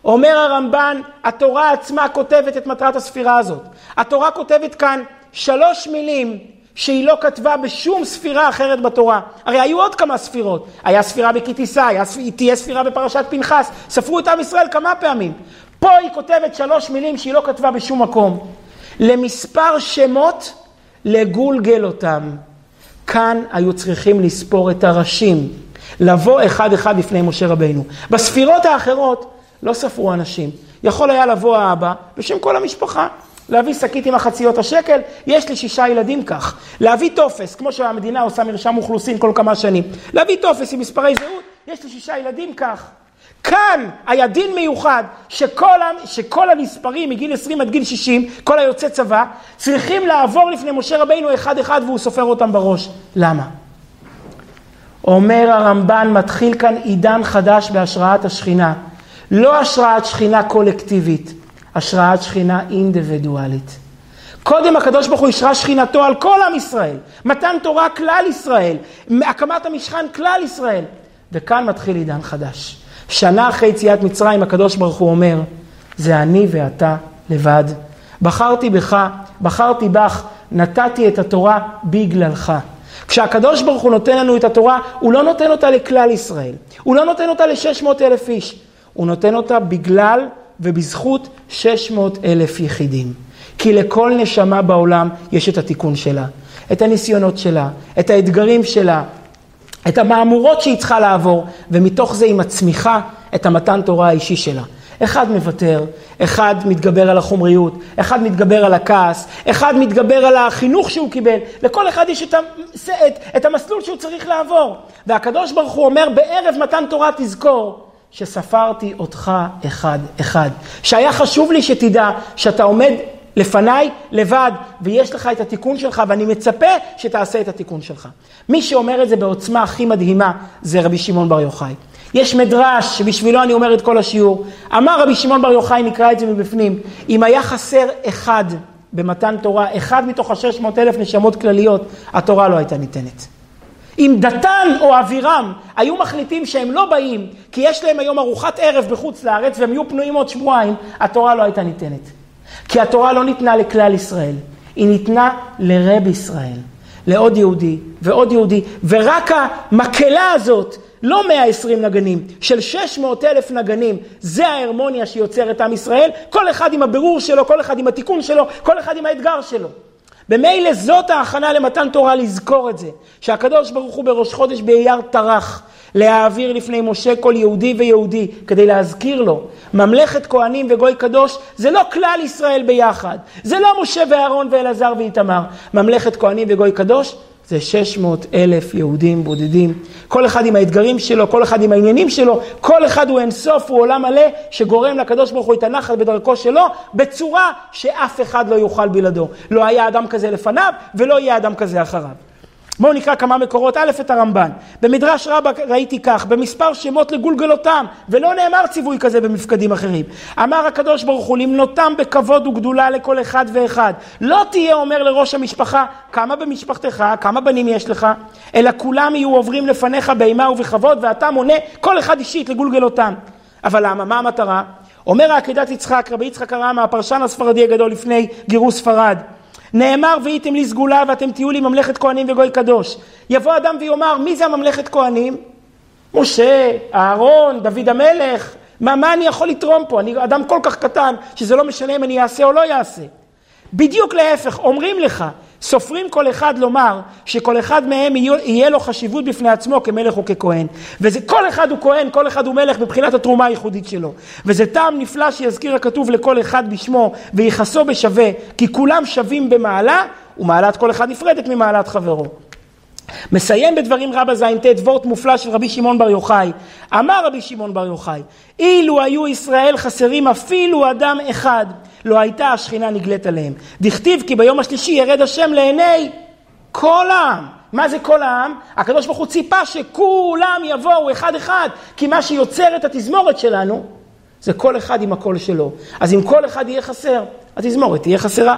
אומר הרמב"ן, התורה עצמה כותבת את מטרת הספירה הזאת. התורה כותבת כאן שלוש מילים שהיא לא כתבה בשום ספירה אחרת בתורה. הרי היו עוד כמה ספירות. היה ספירה בכי תישא, תהיה ספירה בפרשת פנחס, ספרו את עם ישראל כמה פעמים. פה היא כותבת שלוש מילים שהיא לא כתבה בשום מקום. למספר שמות לגולגל אותם. כאן היו צריכים לספור את הראשים, לבוא אחד אחד לפני משה רבינו. בספירות האחרות לא ספרו אנשים. יכול היה לבוא האבא בשם כל המשפחה, להביא שקית עם החציות השקל, יש לי שישה ילדים כך. להביא טופס, כמו שהמדינה עושה מרשם אוכלוסין כל כמה שנים. להביא טופס עם מספרי זהות, יש לי שישה ילדים כך. כאן היה דין מיוחד שכל, שכל הנספרים מגיל 20 עד גיל 60, כל היוצא צבא, צריכים לעבור לפני משה רבינו אחד אחד והוא סופר אותם בראש. למה? אומר הרמב"ן, מתחיל כאן עידן חדש בהשראת השכינה. לא השראת שכינה קולקטיבית, השראת שכינה אינדיבידואלית. קודם הקדוש ברוך הוא השרה שכינתו על כל עם ישראל, מתן תורה כלל ישראל, הקמת המשכן כלל ישראל. וכאן מתחיל עידן חדש. שנה אחרי יציאת מצרים הקדוש ברוך הוא אומר, זה אני ואתה לבד. בחרתי בך, בחרתי בך, נתתי את התורה בגללך. כשהקדוש ברוך הוא נותן לנו את התורה, הוא לא נותן אותה לכלל ישראל. הוא לא נותן אותה ל-600 אלף איש. הוא נותן אותה בגלל ובזכות 600 אלף יחידים. כי לכל נשמה בעולם יש את התיקון שלה, את הניסיונות שלה, את האתגרים שלה, את המהמורות שהיא צריכה לעבור, ומתוך זה היא מצמיחה את המתן תורה האישי שלה. אחד מוותר, אחד מתגבר על החומריות, אחד מתגבר על הכעס, אחד מתגבר על החינוך שהוא קיבל. לכל אחד יש את, את, את המסלול שהוא צריך לעבור. והקדוש ברוך הוא אומר, בערב מתן תורה תזכור שספרתי אותך אחד-אחד. שהיה חשוב לי שתדע שאתה עומד לפניי לבד, ויש לך את התיקון שלך, ואני מצפה שתעשה את התיקון שלך. מי שאומר את זה בעוצמה הכי מדהימה, זה רבי שמעון בר יוחאי. יש מדרש שבשבילו אני אומר את כל השיעור. אמר רבי שמעון בר יוחאי, נקרא את זה מבפנים, אם היה חסר אחד במתן תורה, אחד מתוך השש מאות אלף נשמות כלליות, התורה לא הייתה ניתנת. אם דתן או אבירם היו מחליטים שהם לא באים, כי יש להם היום ארוחת ערב בחוץ לארץ והם יהיו פנויים עוד שבועיים, התורה לא הייתה ניתנת. כי התורה לא ניתנה לכלל ישראל, היא ניתנה לרב ישראל, לעוד יהודי ועוד יהודי, ורק המקהלה הזאת, לא 120 נגנים, של 600 אלף נגנים, זה ההרמוניה שיוצרת עם ישראל, כל אחד עם הבירור שלו, כל אחד עם התיקון שלו, כל אחד עם האתגר שלו. במילא זאת ההכנה למתן תורה לזכור את זה, שהקדוש ברוך הוא בראש חודש באייר טרח להעביר לפני משה כל יהודי ויהודי כדי להזכיר לו, ממלכת כהנים וגוי קדוש זה לא כלל ישראל ביחד, זה לא משה ואהרון ואלעזר ואיתמר, ממלכת כהנים וגוי קדוש זה 600 אלף יהודים בודדים, כל אחד עם האתגרים שלו, כל אחד עם העניינים שלו, כל אחד הוא אינסוף, הוא עולם מלא, שגורם לקדוש ברוך הוא את הנחת בדרכו שלו, בצורה שאף אחד לא יוכל בלעדו. לא היה אדם כזה לפניו, ולא יהיה אדם כזה אחריו. בואו נקרא כמה מקורות, א' את הרמב"ן. במדרש רבה ראיתי כך, במספר שמות לגולגלותם, ולא נאמר ציווי כזה במפקדים אחרים. אמר הקדוש ברוך הוא, למנותם בכבוד וגדולה לכל אחד ואחד. לא תהיה אומר לראש המשפחה, כמה במשפחתך, כמה בנים יש לך, אלא כולם יהיו עוברים לפניך באימה ובכבוד, ואתה מונה כל אחד אישית לגולגלותם. אבל למה? מה המטרה? אומר העקדת יצחק, רבי יצחק הרמה, הפרשן הספרדי הגדול לפני גירוש ספרד. נאמר והייתם לי סגולה ואתם תהיו לי ממלכת כהנים וגוי קדוש. יבוא אדם ויאמר מי זה הממלכת כהנים? משה, אהרון, דוד המלך, מה, מה אני יכול לתרום פה? אני אדם כל כך קטן שזה לא משנה אם אני אעשה או לא אעשה. בדיוק להפך, אומרים לך, סופרים כל אחד לומר שכל אחד מהם יהיה לו חשיבות בפני עצמו כמלך או ככהן. וזה כל אחד הוא כהן, כל אחד הוא מלך מבחינת התרומה הייחודית שלו. וזה טעם נפלא שיזכיר הכתוב לכל אחד בשמו ויחסו בשווה, כי כולם שווים במעלה, ומעלת כל אחד נפרדת ממעלת חברו. מסיים בדברים רבה ז"ט וורט מופלא של רבי שמעון בר יוחאי. אמר רבי שמעון בר יוחאי, אילו היו ישראל חסרים אפילו אדם אחד, לא הייתה השכינה נגלית עליהם. דכתיב כי ביום השלישי ירד השם לעיני כל העם. מה זה כל העם? הקדוש ברוך הוא ציפה שכולם יבואו אחד אחד, כי מה שיוצר את התזמורת שלנו זה כל אחד עם הקול שלו. אז אם כל אחד יהיה חסר, התזמורת תהיה חסרה.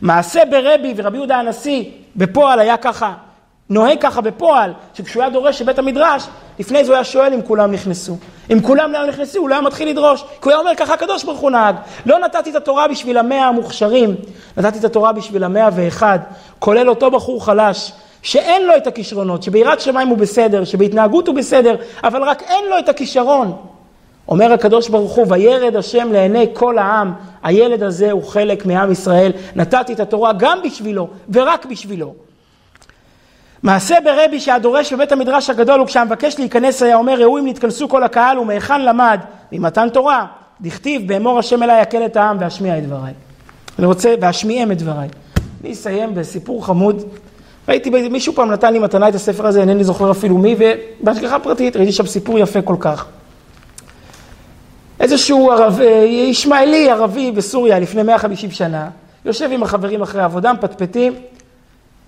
מעשה ברבי ורבי יהודה הנשיא בפועל היה ככה נוהג ככה בפועל, שכשהוא היה דורש שבית המדרש, לפני זה הוא היה שואל אם כולם נכנסו. אם כולם לא נכנסו, הוא לא היה מתחיל לדרוש. כי הוא היה אומר, ככה הקדוש ברוך הוא נהג. לא נתתי את התורה בשביל המאה המוכשרים, נתתי את התורה בשביל המאה ואחד, כולל אותו בחור חלש, שאין לו את הכישרונות, שביראת שמיים הוא בסדר, שבהתנהגות הוא בסדר, אבל רק אין לו את הכישרון. אומר הקדוש ברוך הוא, וירד השם לעיני כל העם, הילד הזה הוא חלק מעם ישראל, נתתי את התורה גם בשבילו ורק בשבילו. מעשה ברבי שהדורש בבית המדרש הגדול וכשהמבקש להיכנס היה אומר ראו אם נתכנסו כל הקהל ומהיכן למד ממתן תורה דכתיב באמור השם אליי יקל את העם ואשמיע את דבריי. אני רוצה ואשמיעם את דבריי. אני אסיים בסיפור חמוד. ראיתי מישהו פעם נתן לי מתנה את הספר הזה אינני זוכר אפילו מי ובהשגחה פרטית ראיתי שם סיפור יפה כל כך. איזשהו ערב, ישמעאלי ערבי בסוריה לפני 150 שנה יושב עם החברים אחרי עבודה מפטפטים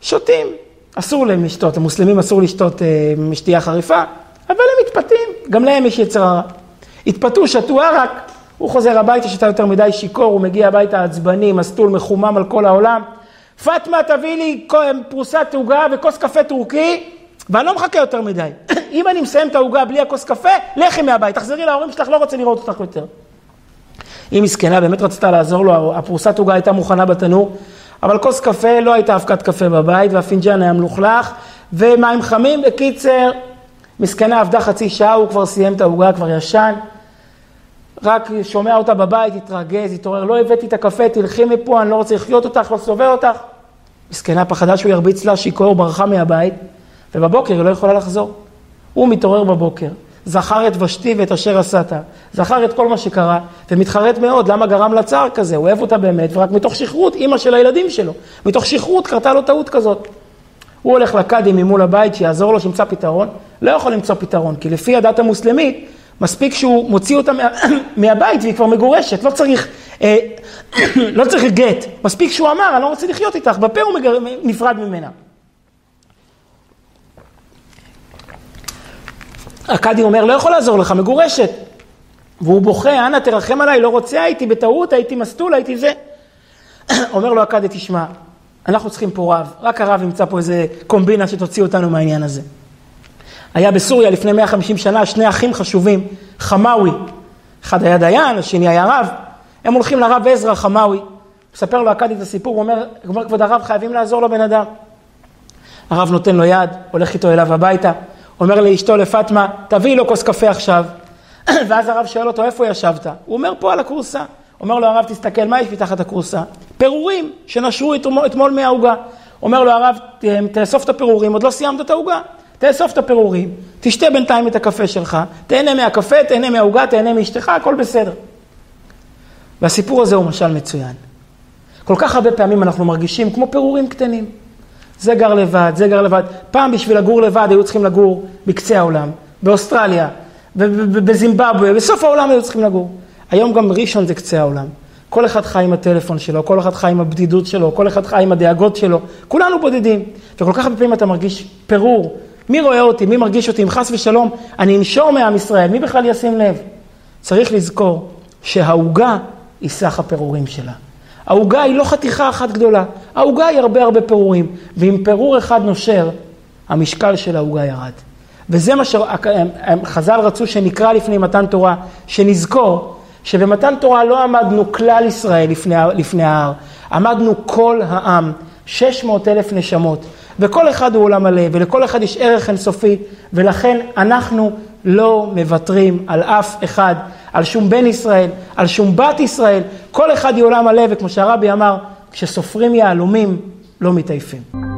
שותים אסור להם לשתות, המוסלמים אסור לשתות אה, משתייה חריפה, אבל הם מתפתים, גם להם יש יצר הרע. התפתו, שתו ערק, הוא חוזר הביתה, שתה יותר מדי שיכור, הוא מגיע הביתה עצבני, מסטול, מחומם על כל העולם. פטמה, תביא לי פרוסת עוגה וכוס קפה טורקי, ואני לא מחכה יותר מדי. אם אני מסיים את העוגה בלי הכוס קפה, לכי מהבית, תחזרי להורים שלך, לא רוצה לראות אותך יותר. היא מסכנה, באמת רצתה לעזור לו, הפרוסת עוגה הייתה מוכנה בתנור. אבל כוס קפה, לא הייתה אבקת קפה בבית, והפינג'אן היה מלוכלך, ומים חמים. בקיצר, מסכנה עבדה חצי שעה, הוא כבר סיים את העוגה, כבר ישן. רק שומע אותה בבית, התרגז, התעורר, לא הבאתי את הקפה, תלכי מפה, אני לא רוצה לחיות אותך, לא סובל אותך. מסכנה פחדה שהוא ירביץ לה, שיכור, ברחה מהבית, ובבוקר היא לא יכולה לחזור. הוא מתעורר בבוקר, זכר את ושתי ואת אשר עשת, זכר את כל מה שקרה, ומתחרט מאוד, למה גרם לה צער כזה, הוא אוהב אותה באמת, ורק מתוך שכרות, אימא של הילדים שלו, מתוך שכרות קרתה לו טעות כזאת. הוא הולך לקאדי ממול הבית שיעזור לו שימצא פתרון, לא יכול למצוא פתרון, כי לפי הדת המוסלמית, מספיק שהוא מוציא אותה מה, מהבית והיא כבר מגורשת, לא צריך, אה, לא צריך גט, מספיק שהוא אמר, אני לא רוצה לחיות איתך, בפה הוא מגר... נפרד ממנה. הקאדי אומר, לא יכול לעזור לך, מגורשת. והוא בוכה, אנא תרחם עליי, לא רוצה, הייתי בטעות, הייתי מסטול, הייתי זה. אומר לו הקאדי, תשמע, אנחנו צריכים פה רב, רק הרב ימצא פה איזה קומבינה שתוציא אותנו מהעניין הזה. היה בסוריה לפני 150 שנה שני אחים חשובים, חמאווי, אחד היה דיין, השני היה רב, הם הולכים לרב עזרא חמאווי, מספר לו הקאדי את הסיפור, הוא אומר, כבוד הרב, חייבים לעזור לבן אדם. הרב נותן לו יד, הולך איתו אליו הביתה, אומר לאשתו לפטמה, תביאי לו כוס קפה עכשיו. ואז הרב שואל אותו, איפה ישבת? הוא אומר, פה על הכורסה. אומר לו הרב, תסתכל, מה יש מתחת הכורסה? פירורים שנשרו אתמול מהעוגה. אומר לו הרב, תאסוף את הפירורים, עוד לא סיימת את העוגה. תאסוף את הפירורים, תשתה בינתיים את הקפה שלך, תהנה מהקפה, תהנה מהעוגה, תהנה מאשתך, הכל בסדר. והסיפור הזה הוא משל מצוין. כל כך הרבה פעמים אנחנו מרגישים כמו פירורים קטנים. זה גר לבד, זה גר לבד. פעם בשביל לגור לבד היו צריכים לגור בקצה העולם, באוסטרליה, בזימבבואה, בסוף העולם היו צריכים לגור. היום גם ראשון זה קצה העולם. כל אחד חי עם הטלפון שלו, כל אחד חי עם הבדידות שלו, כל אחד חי עם הדאגות שלו, כולנו בודדים. וכל כך הרבה פעמים אתה מרגיש פירור. מי רואה אותי? מי מרגיש אותי? אם חס ושלום אני אנשור מעם ישראל, מי בכלל ישים לב? צריך לזכור שהעוגה היא סך הפירורים שלה. העוגה היא לא חתיכה אחת גדולה, העוגה היא הרבה הרבה פירורים, ואם פירור אחד נושר, המשקל של העוגה ירד. וזה מה שחז"ל רצו שנקרא לפני מתן תורה, שנזכור שבמתן תורה לא עמדנו כלל ישראל לפני, לפני ההר, עמדנו כל העם, 600 אלף נשמות, וכל אחד הוא עולם מלא, ולכל אחד יש ערך אינסופי, ולכן אנחנו לא מוותרים על אף אחד, על שום בן ישראל, על שום בת ישראל, כל אחד היא עולם מלא, וכמו שהרבי אמר, כשסופרים יהלומים, לא מתעייפים.